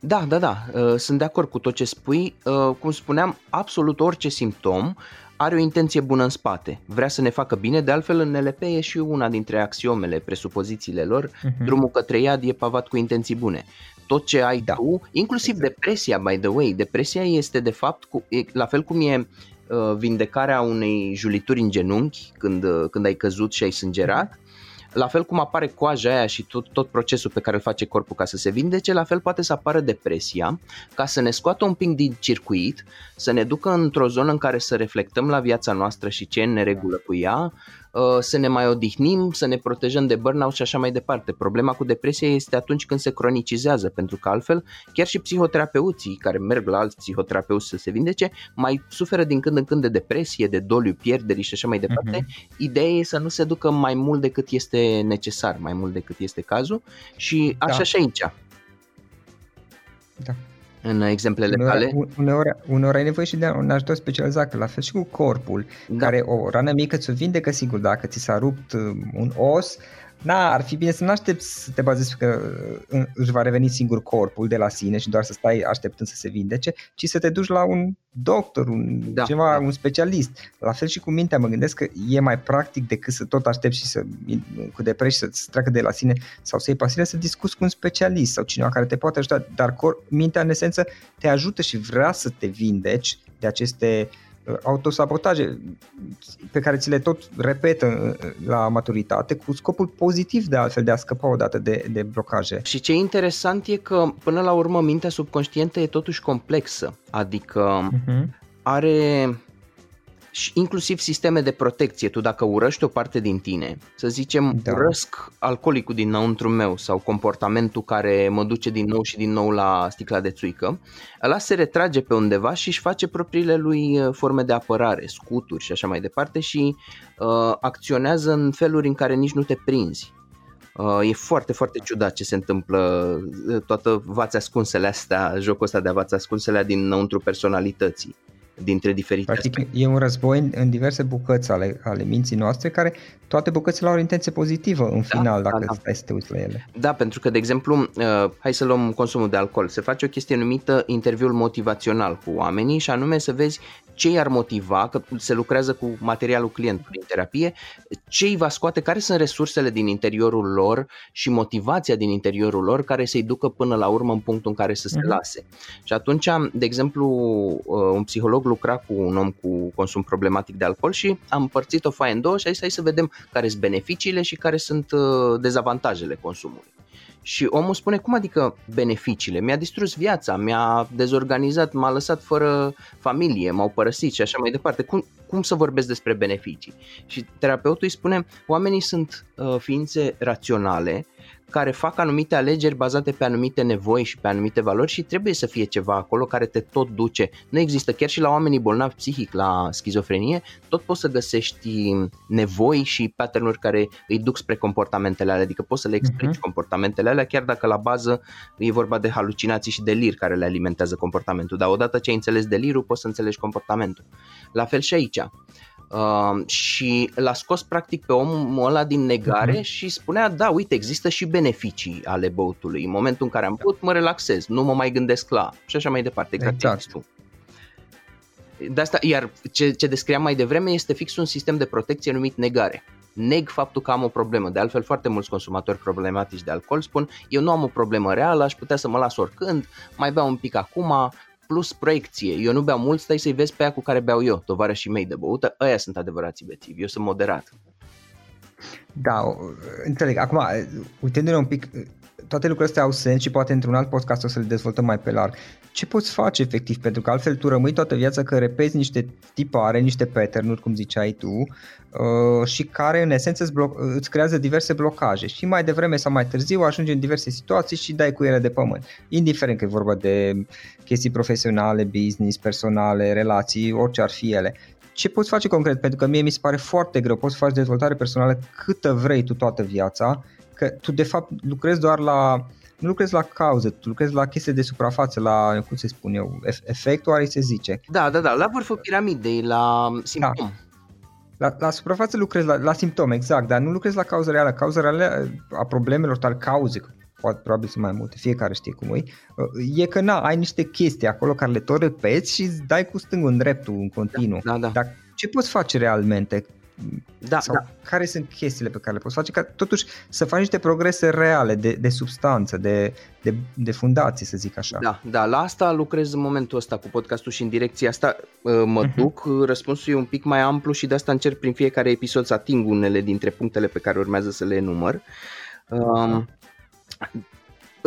Speaker 2: Da, da, da, uh, sunt de acord cu tot ce spui. Uh, cum spuneam, absolut orice simptom are o intenție bună în spate. Vrea să ne facă bine, de altfel în NLP e și una dintre axiomele, presupozițiile lor, uh-huh. drumul către iad e pavat cu intenții bune. Tot ce ai da. tu, inclusiv exact. depresia, by the way, depresia este de fapt, cu, e, la fel cum e uh, vindecarea unei julituri în genunchi când, uh, când ai căzut și ai sângerat, la fel cum apare coaja aia și tot, tot procesul pe care îl face corpul ca să se vindece, la fel poate să apară depresia, ca să ne scoată un pic din circuit, să ne ducă într-o zonă în care să reflectăm la viața noastră și ce e în neregulă cu ea, Uh, să ne mai odihnim, să ne protejăm de burnout și așa mai departe. Problema cu depresia este atunci când se cronicizează, pentru că altfel chiar și psihoterapeuții care merg la alți psihoterapeuți să se vindece mai suferă din când în când de depresie, de doliu, pierderi și așa mai departe. Uh-huh. Ideea e să nu se ducă mai mult decât este necesar, mai mult decât este cazul și așa da. și aici. Da în exemplele
Speaker 1: uneori,
Speaker 2: tale.
Speaker 1: Uneori, uneori ai nevoie și de un ajutor specializat, la fel și cu corpul, da. care o rană mică ți-o vindecă, sigur, dacă ți s-a rupt uh, un os, da, ar fi bine să nu aștepți să te bazezi că uh, își va reveni singur corpul de la sine și doar să stai așteptând să se vindece, ci să te duci la un doctor, un, da, ceva, da. un specialist. La fel și cu mintea, mă gândesc că e mai practic decât să tot aștepți și să cu depresie să treacă de la sine sau să iei pasile, să discuți cu un specialist sau cineva care te poate ajuta, dar cor, mintea în esență te ajută și vrea să te vindeci de aceste uh, autosabotaje pe care ți le tot repetă uh, la maturitate cu scopul pozitiv de altfel de a scăpa odată de, de blocaje.
Speaker 2: Și ce e interesant e că până la urmă mintea subconștientă e totuși complexă, adică uh-huh. are și inclusiv sisteme de protecție. Tu dacă urăști o parte din tine, să zicem da. urăsc alcoolicul dinăuntru meu sau comportamentul care mă duce din nou și din nou la sticla de țuică, ăla se retrage pe undeva și își face propriile lui uh, forme de apărare, scuturi și așa mai departe și uh, acționează în feluri în care nici nu te prinzi. Uh, e foarte, foarte ciudat ce se întâmplă, uh, toată vața ascunsele astea, jocul ăsta de vața ascunsele dinăuntru personalității dintre diferite
Speaker 1: Practic aspecte. e un război în, în diverse bucăți ale, ale minții noastre care toate bucățile au o intenție pozitivă în da, final dacă da, da. stai să te uiți la ele.
Speaker 2: Da, pentru că, de exemplu, uh, hai să luăm consumul de alcool. Se face o chestie numită interviul motivațional cu oamenii și anume să vezi ce i-ar motiva, că se lucrează cu materialul clientului în terapie, ce îi va scoate, care sunt resursele din interiorul lor și motivația din interiorul lor care să-i ducă până la urmă în punctul în care să se uh-huh. lase. Și atunci, de exemplu, uh, un psiholog lucra cu un om cu consum problematic de alcool și am împărțit o foaie în două și a zis hai să vedem care sunt beneficiile și care sunt uh, dezavantajele consumului. Și omul spune, cum adică beneficiile? Mi-a distrus viața, mi-a dezorganizat, m-a lăsat fără familie, m-au părăsit și așa mai departe. Cum, cum să vorbesc despre beneficii? Și terapeutul îi spune, oamenii sunt uh, ființe raționale care fac anumite alegeri bazate pe anumite nevoi și pe anumite valori și trebuie să fie ceva acolo care te tot duce. Nu există, chiar și la oamenii bolnavi psihic, la schizofrenie, tot poți să găsești nevoi și pattern care îi duc spre comportamentele alea, adică poți să le explici uh-huh. comportamentele alea, chiar dacă la bază e vorba de halucinații și delir care le alimentează comportamentul, dar odată ce ai înțeles delirul, poți să înțelegi comportamentul. La fel și aici. Uh, și l-a scos practic pe omul ăla din negare uh-huh. și spunea, da, uite, există și beneficii ale băutului. În momentul în care am băut, mă relaxez, nu mă mai gândesc la și așa mai departe, exact, exact. tu. De asta, iar ce, ce descriam mai devreme este fix un sistem de protecție numit negare. Neg faptul că am o problemă. De altfel, foarte mulți consumatori problematici de alcool spun eu nu am o problemă reală, aș putea să mă las oricând, mai beau un pic acum, plus proiecție. Eu nu beau mult, stai să-i vezi pe aia cu care beau eu, tovarășii mei de băută, ăia sunt adevărații bețivi, eu sunt moderat.
Speaker 1: Da, înțeleg. Acum, uitându-ne un pic, toate lucrurile astea au sens și poate într-un alt podcast o să le dezvoltăm mai pe larg. Ce poți face efectiv? Pentru că altfel tu rămâi toată viața că repezi niște tipare, niște pattern cum ziceai tu uh, și care în esență îți, blo- îți creează diverse blocaje și mai devreme sau mai târziu ajungi în diverse situații și dai cu ele de pământ. Indiferent că e vorba de chestii profesionale, business, personale, relații, orice ar fi ele ce poți face concret? Pentru că mie mi se pare foarte greu, poți să faci dezvoltare personală câtă vrei tu toată viața, că tu de fapt lucrezi doar la nu lucrezi la cauză, tu lucrezi la chestii de suprafață, la, cum se spun eu, efectul are se zice.
Speaker 2: Da, da, da, la vârful piramidei, la simptom. Da.
Speaker 1: La, la suprafață lucrezi la, la simptome, exact, dar nu lucrezi la cauza reală. Cauza reală a problemelor tale, cauze, poate probabil sunt mai multe, fiecare știe cum e, e că na, ai niște chestii acolo care le tot repeți și îți dai cu stângul în dreptul în continuu.
Speaker 2: Da, da, da.
Speaker 1: Dar ce poți face realmente? Da, Sau da. care sunt chestiile pe care le poți face ca totuși să faci niște progrese reale de, de substanță, de, de, de fundație, să zic așa.
Speaker 2: Da, da, la asta lucrez în momentul ăsta cu podcastul și în direcția asta uh, mă uh-huh. duc. Răspunsul e un pic mai amplu și de asta încerc prin fiecare episod să ating unele dintre punctele pe care urmează să le enumăr. Um,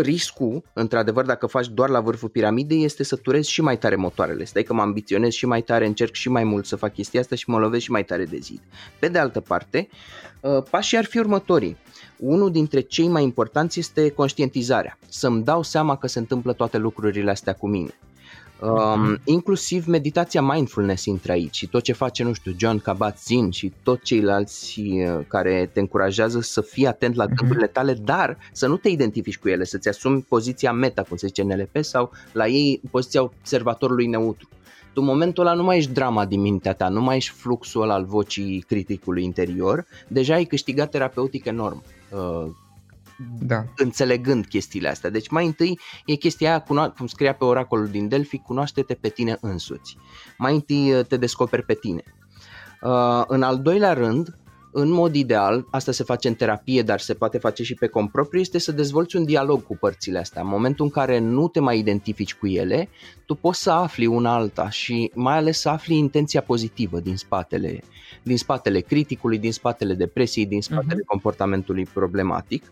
Speaker 2: riscul, într-adevăr, dacă faci doar la vârful piramidei, este să turezi și mai tare motoarele. Stai că mă ambiționez și mai tare, încerc și mai mult să fac chestia asta și mă lovesc și mai tare de zid. Pe de altă parte, uh, pașii ar fi următorii. Unul dintre cei mai importanți este conștientizarea. Să-mi dau seama că se întâmplă toate lucrurile astea cu mine. Um, inclusiv meditația mindfulness intră aici și tot ce face, nu știu, John Kabat-Zinn și tot ceilalți uh, care te încurajează să fii atent la mhm. gândurile tale, dar să nu te identifici cu ele, să-ți asumi poziția meta, cum se zice în NLP, sau la ei poziția observatorului neutru. Tu în momentul ăla nu mai ești drama din mintea ta, nu mai ești fluxul ăla al vocii criticului interior, deja ai câștigat terapeutic enorm. Uh, da. înțelegând chestiile astea. Deci mai întâi e chestia aia, cuno- cum scria pe oracolul din Delphi, cunoaște-te pe tine însuți. Mai întâi uh, te descoperi pe tine. Uh, în al doilea rând, în mod ideal, asta se face în terapie, dar se poate face și pe cont propriu, este să dezvolți un dialog cu părțile astea. În momentul în care nu te mai identifici cu ele, tu poți să afli una alta și mai ales să afli intenția pozitivă din spatele, din spatele criticului, din spatele depresiei, din spatele uh-huh. comportamentului problematic.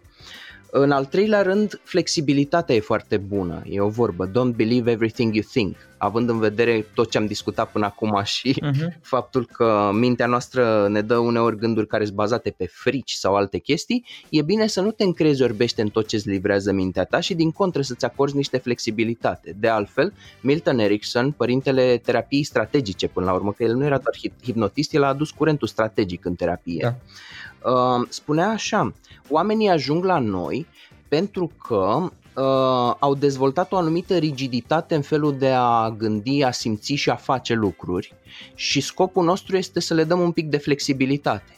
Speaker 2: În al treilea rând, flexibilitatea e foarte bună. E o vorbă, don't believe everything you think. Având în vedere tot ce am discutat până acum și uh-huh. faptul că mintea noastră ne dă uneori gânduri care sunt bazate pe frici sau alte chestii, e bine să nu te încrezi orbește în tot ce îți livrează mintea ta și din contră să-ți acorzi niște flexibilitate. De altfel, Milton Erickson, părintele terapiei strategice până la urmă, că el nu era doar hipnotist, el a adus curentul strategic în terapie. Da. Uh, spunea așa, oamenii ajung la noi pentru că uh, au dezvoltat o anumită rigiditate în felul de a gândi, a simți și a face lucruri și scopul nostru este să le dăm un pic de flexibilitate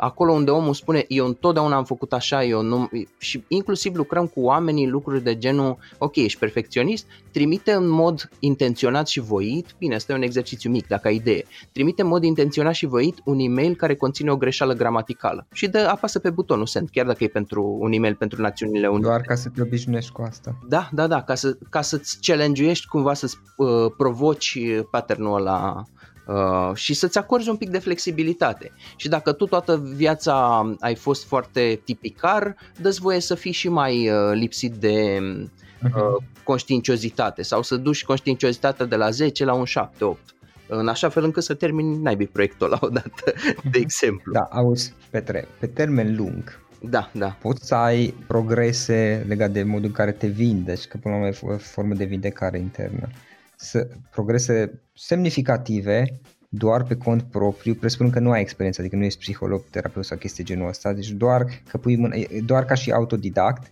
Speaker 2: acolo unde omul spune eu întotdeauna am făcut așa, eu nu... și inclusiv lucrăm cu oamenii lucruri de genul, ok, ești perfecționist, trimite în mod intenționat și voit, bine, asta e un exercițiu mic dacă ai idee, trimite în mod intenționat și voit un e-mail care conține o greșeală gramaticală și dă, apasă pe butonul send, chiar dacă e pentru un e-mail pentru Națiunile Unite.
Speaker 1: Doar ca să te obișnuiești cu asta.
Speaker 2: Da, da, da, ca, să, ca să-ți challenge cumva să-ți uh, provoci patternul ăla Uh, și să-ți acorzi un pic de flexibilitate. Și dacă tu toată viața ai fost foarte tipicar, dă voie să fii și mai uh, lipsit de uh, mhm. conștiinciozitate sau să duci conștiinciozitatea de la 10 la un 7-8 în așa fel încât să termini naibii proiectul la o dată, de mhm. exemplu.
Speaker 1: Da, auzi, Petre, pe termen lung,
Speaker 2: da, da.
Speaker 1: Poți să ai progrese legate de modul în care te vindești, că până la urmă e o formă de vindecare internă să, progrese semnificative doar pe cont propriu, presupun că nu ai experiență, adică nu ești psiholog, terapeut sau chestii genul ăsta, deci doar, că pui mână, doar ca și autodidact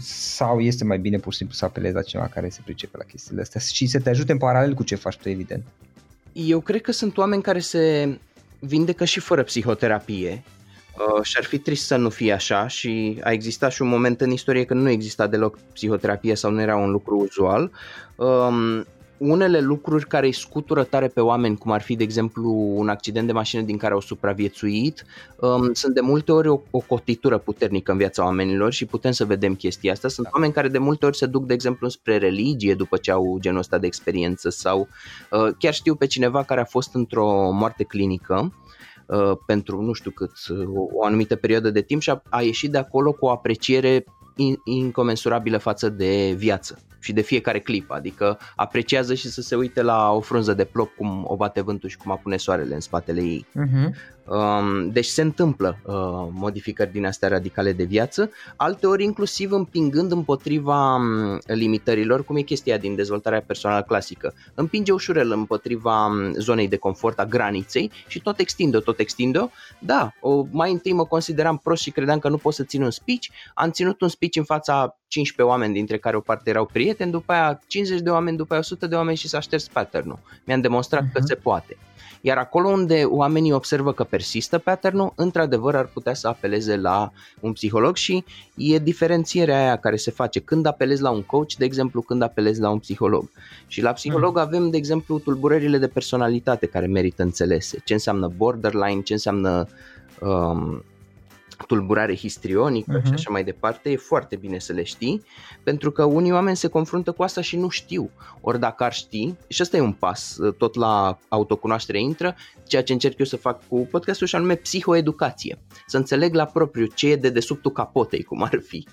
Speaker 1: sau este mai bine pur și simplu să apelezi la cineva care se pricepe la chestiile astea și să te ajute în paralel cu ce faci tu, evident.
Speaker 2: Eu cred că sunt oameni care se vindecă și fără psihoterapie Uh, și ar fi trist să nu fie așa și a existat și un moment în istorie când nu exista deloc psihoterapie sau nu era un lucru uzual. Um, unele lucruri care îi scutură tare pe oameni, cum ar fi, de exemplu, un accident de mașină din care au supraviețuit, um, sunt de multe ori o, o cotitură puternică în viața oamenilor și putem să vedem chestia asta. Sunt oameni care de multe ori se duc, de exemplu, spre religie după ce au genul ăsta de experiență sau uh, chiar știu pe cineva care a fost într-o moarte clinică Uh, pentru nu știu cât, uh, o, o anumită perioadă de timp și a, a ieșit de acolo cu o apreciere in, incomensurabilă față de viață și de fiecare clip, adică apreciază și să se uite la o frunză de plop cum o bate vântul și cum apune soarele în spatele ei. Uh-huh. Um, deci se întâmplă uh, modificări din astea radicale de viață, alteori inclusiv împingând împotriva um, limitărilor, cum e chestia din dezvoltarea personală clasică. Împinge ușurel împotriva um, zonei de confort, a graniței și tot extinde-o, tot extinde-o. Da, o, mai întâi mă consideram prost și credeam că nu pot să țin un speech, am ținut un speech în fața 15 oameni, dintre care o parte erau prieteni, prieteni, după aia 50 de oameni, după aia 100 de oameni și s-a șters pattern-ul. Mi-am demonstrat uh-huh. că mhm. se poate. Iar acolo unde oamenii observă că persistă pattern-ul, într-adevăr ar putea să apeleze la un psiholog și e diferențierea aia care se face când apelezi la un coach, de exemplu, când apelezi la un psiholog. Și la psiholog mm. avem, de exemplu, tulburările de personalitate care merită înțelese. Ce înseamnă borderline, ce înseamnă um, tulburare histrionică uh-huh. și mhm. așa mai departe, e foarte bine să le știi, pentru că unii oameni se confruntă cu asta și nu știu. Ori dacă ar ști, și ăsta e un pas, tot la autocunoaștere intră, ceea ce încerc eu să fac cu podcastul și anume psihoeducație. Să înțeleg la propriu ce e de desubtul capotei, cum ar fi.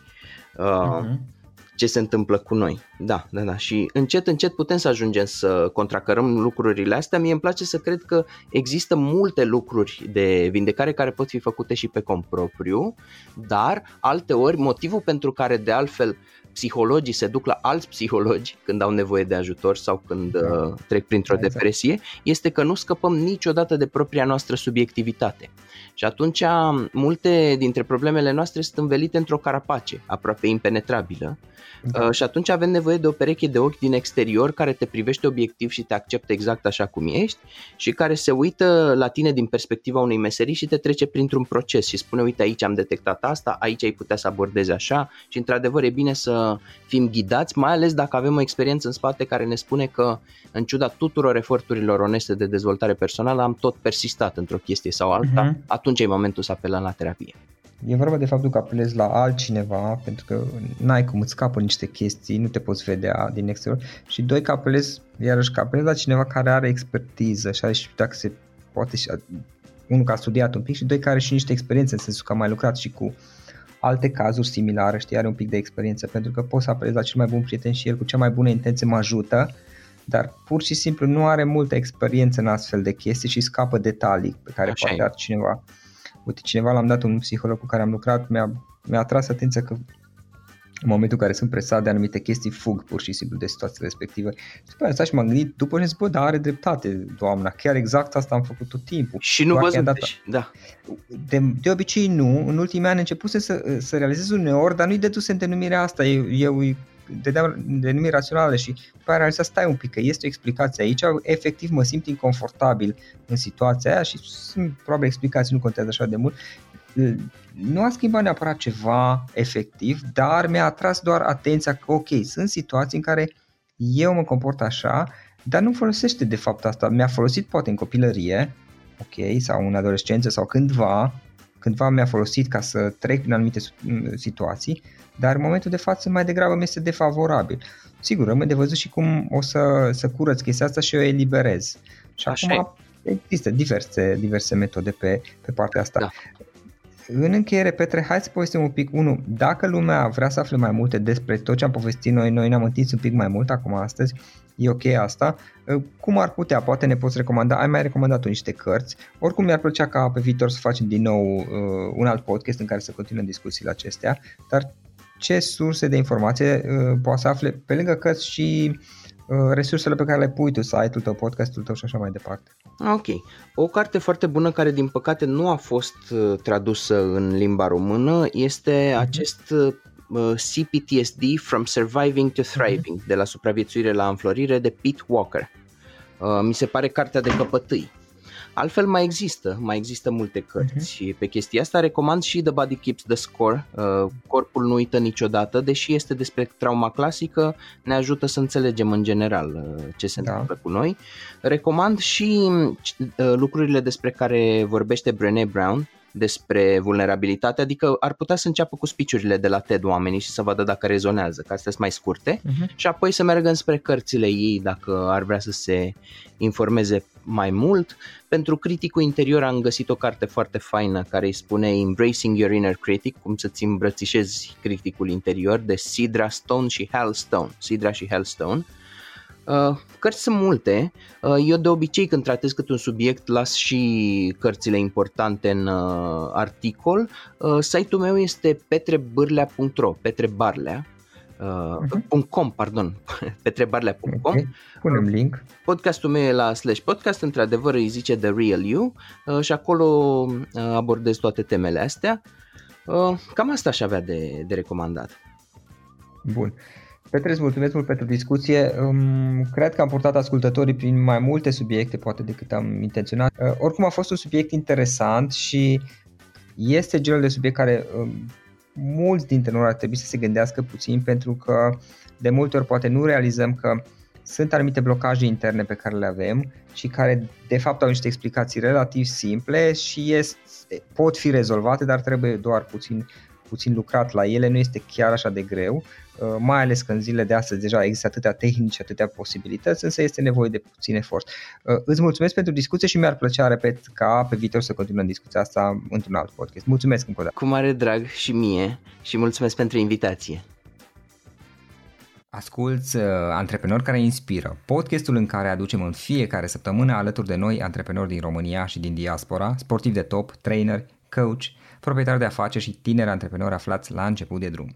Speaker 2: Uh, uh-huh ce se întâmplă cu noi. Da, da, da. Și încet, încet putem să ajungem să contracărăm lucrurile astea. Mie îmi place să cred că există multe lucruri de vindecare care pot fi făcute și pe cont propriu, dar alte ori motivul pentru care de altfel psihologii se duc la alți psihologi când au nevoie de ajutor sau când da. uh, trec printr-o exact. depresie, este că nu scăpăm niciodată de propria noastră subiectivitate. Și atunci multe dintre problemele noastre sunt învelite într-o carapace aproape impenetrabilă da. Uh, și atunci avem nevoie de o pereche de ochi din exterior care te privește obiectiv și te acceptă exact așa cum ești și care se uită la tine din perspectiva unei meserii și te trece printr-un proces și spune uite aici am detectat asta, aici ai putea să abordezi așa și într-adevăr e bine să fim ghidați, mai ales dacă avem o experiență în spate care ne spune că în ciuda tuturor eforturilor oneste de dezvoltare personală am tot persistat într-o chestie sau alta, uh-huh. atunci e momentul să apelăm la terapie.
Speaker 1: E vorba de faptul că apelezi la altcineva pentru că n-ai cum îți scapă niște chestii, nu te poți vedea din exterior și doi că apelezi, iarăși că apelezi la cineva care are expertiză și are și dacă se poate și unul care a studiat un pic și doi care are și niște experiențe în sensul că a mai lucrat și cu alte cazuri similare, știi, are un pic de experiență pentru că poți să apelezi la cel mai bun prieten și el cu cea mai bună intenție mă ajută dar pur și simplu nu are multă experiență în astfel de chestii și scapă detalii pe care Așa poate ar cineva. Uite, cineva l-am dat un psiholog cu care am lucrat, mi-a, mi-a atras atenția că în momentul în care sunt presat de anumite chestii, fug pur și simplu de situația respectivă. Și după aceea și m-am gândit, după ce zic, bă, dar are dreptate, doamna, chiar exact asta am făcut tot timpul.
Speaker 2: Și nu văzut, dat... da.
Speaker 1: De, de obicei nu, în ultimii ani început să, să realizez uneori, dar nu-i deduse în denumirea asta, eu, eu dădeam denumiri raționale și după aia să stai un pic, că este o explicație aici, efectiv mă simt inconfortabil în situația aia și sunt probabil explicații, nu contează așa de mult. Nu a schimbat neapărat ceva efectiv, dar mi-a atras doar atenția că ok, sunt situații în care eu mă comport așa, dar nu folosește de fapt asta. Mi-a folosit poate în copilărie, ok, sau în adolescență sau cândva, cândva mi-a folosit ca să trec prin anumite situații, dar în momentul de față mai degrabă mi este defavorabil. Sigur, rămâne de văzut și cum o să, să curăț chestia asta și o eliberez. Și Așa acum e. există diverse, diverse metode pe, pe partea asta. Da. În încheiere, Petre, hai să povestim un pic. Unu, dacă lumea vrea să afle mai multe despre tot ce am povestit noi, noi ne-am întins un pic mai mult acum astăzi, e ok asta. Cum ar putea? Poate ne poți recomanda, ai mai recomandat niște cărți, oricum mi-ar plăcea ca pe viitor să facem din nou uh, un alt podcast în care să continuăm discuțiile acestea, dar ce surse de informație uh, poate să afle pe lângă cărți și uh, resursele pe care le pui tu, site-ul tău, podcastul tău și așa mai departe.
Speaker 2: Ok. O carte foarte bună care din păcate nu a fost uh, tradusă în limba română este mm-hmm. acest uh, CPTSD From Surviving to Thriving mm-hmm. de la supraviețuire la înflorire de Pete Walker. Uh, mi se pare cartea de căpătâi Altfel mai există, mai există multe cărți uh-huh. pe chestia asta. Recomand și The Body Keeps the Score, uh, Corpul nu uită niciodată, deși este despre trauma clasică, ne ajută să înțelegem în general uh, ce se da. întâmplă cu noi. Recomand și uh, lucrurile despre care vorbește Brené Brown, despre vulnerabilitate, adică ar putea să înceapă cu spiciurile de la TED oamenii și să vadă dacă rezonează, că astea sunt mai scurte, uh-huh. și apoi să meargă înspre cărțile ei dacă ar vrea să se informeze mai mult. Pentru criticul interior am găsit o carte foarte faină care îi spune Embracing Your Inner Critic, cum să-ți îmbrățișezi criticul interior, de Sidra Stone și Hal Stone. Sidra și Hal Stone. Uh, cărți sunt multe. Uh, eu de obicei când tratez câte un subiect las și cărțile importante în uh, articol. Site-ul meu este petrebârlea.ro, petrebarlea, uh, .com, pardon, petrebarlea.com. Okay.
Speaker 1: Punem link.
Speaker 2: Podcastul meu e la slash podcast, într-adevăr îi zice The Real You uh, și acolo uh, abordez toate temele astea. Uh, cam asta aș avea de, de recomandat.
Speaker 1: Bun. Petre, îți mulțumesc mult pentru discuție. Cred că am purtat ascultătorii prin mai multe subiecte, poate decât am intenționat. Uh, oricum a fost un subiect interesant și este genul de subiect care um, mulți dintre noi ar trebui să se gândească puțin pentru că de multe ori poate nu realizăm că sunt anumite blocaje interne pe care le avem și care de fapt au niște explicații relativ simple și este, pot fi rezolvate, dar trebuie doar puțin puțin lucrat la ele, nu este chiar așa de greu, uh, mai ales că în zilele de astăzi deja există atâtea tehnici, atâtea posibilități, însă este nevoie de puțin efort. Uh, îți mulțumesc pentru discuție și mi-ar plăcea, repet, ca pe viitor să continuăm discuția asta într-un alt podcast. Mulțumesc încă o dată.
Speaker 2: Cu mare drag și mie și mulțumesc pentru invitație.
Speaker 1: Asculți uh, Antreprenori care inspiră, podcastul în care aducem în fiecare săptămână alături de noi antreprenori din România și din diaspora, sportivi de top, trainer, coach, proprietari de afaceri și tineri antreprenori aflați la început de drum.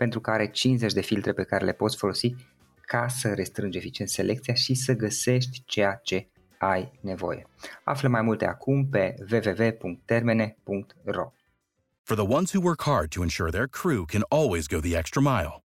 Speaker 1: pentru care 50 de filtre pe care le poți folosi ca să restrângi eficient selecția și să găsești ceea ce ai nevoie. Află mai multe acum pe www.termene.ro
Speaker 3: For the ones who work hard to ensure their crew can always go the extra mile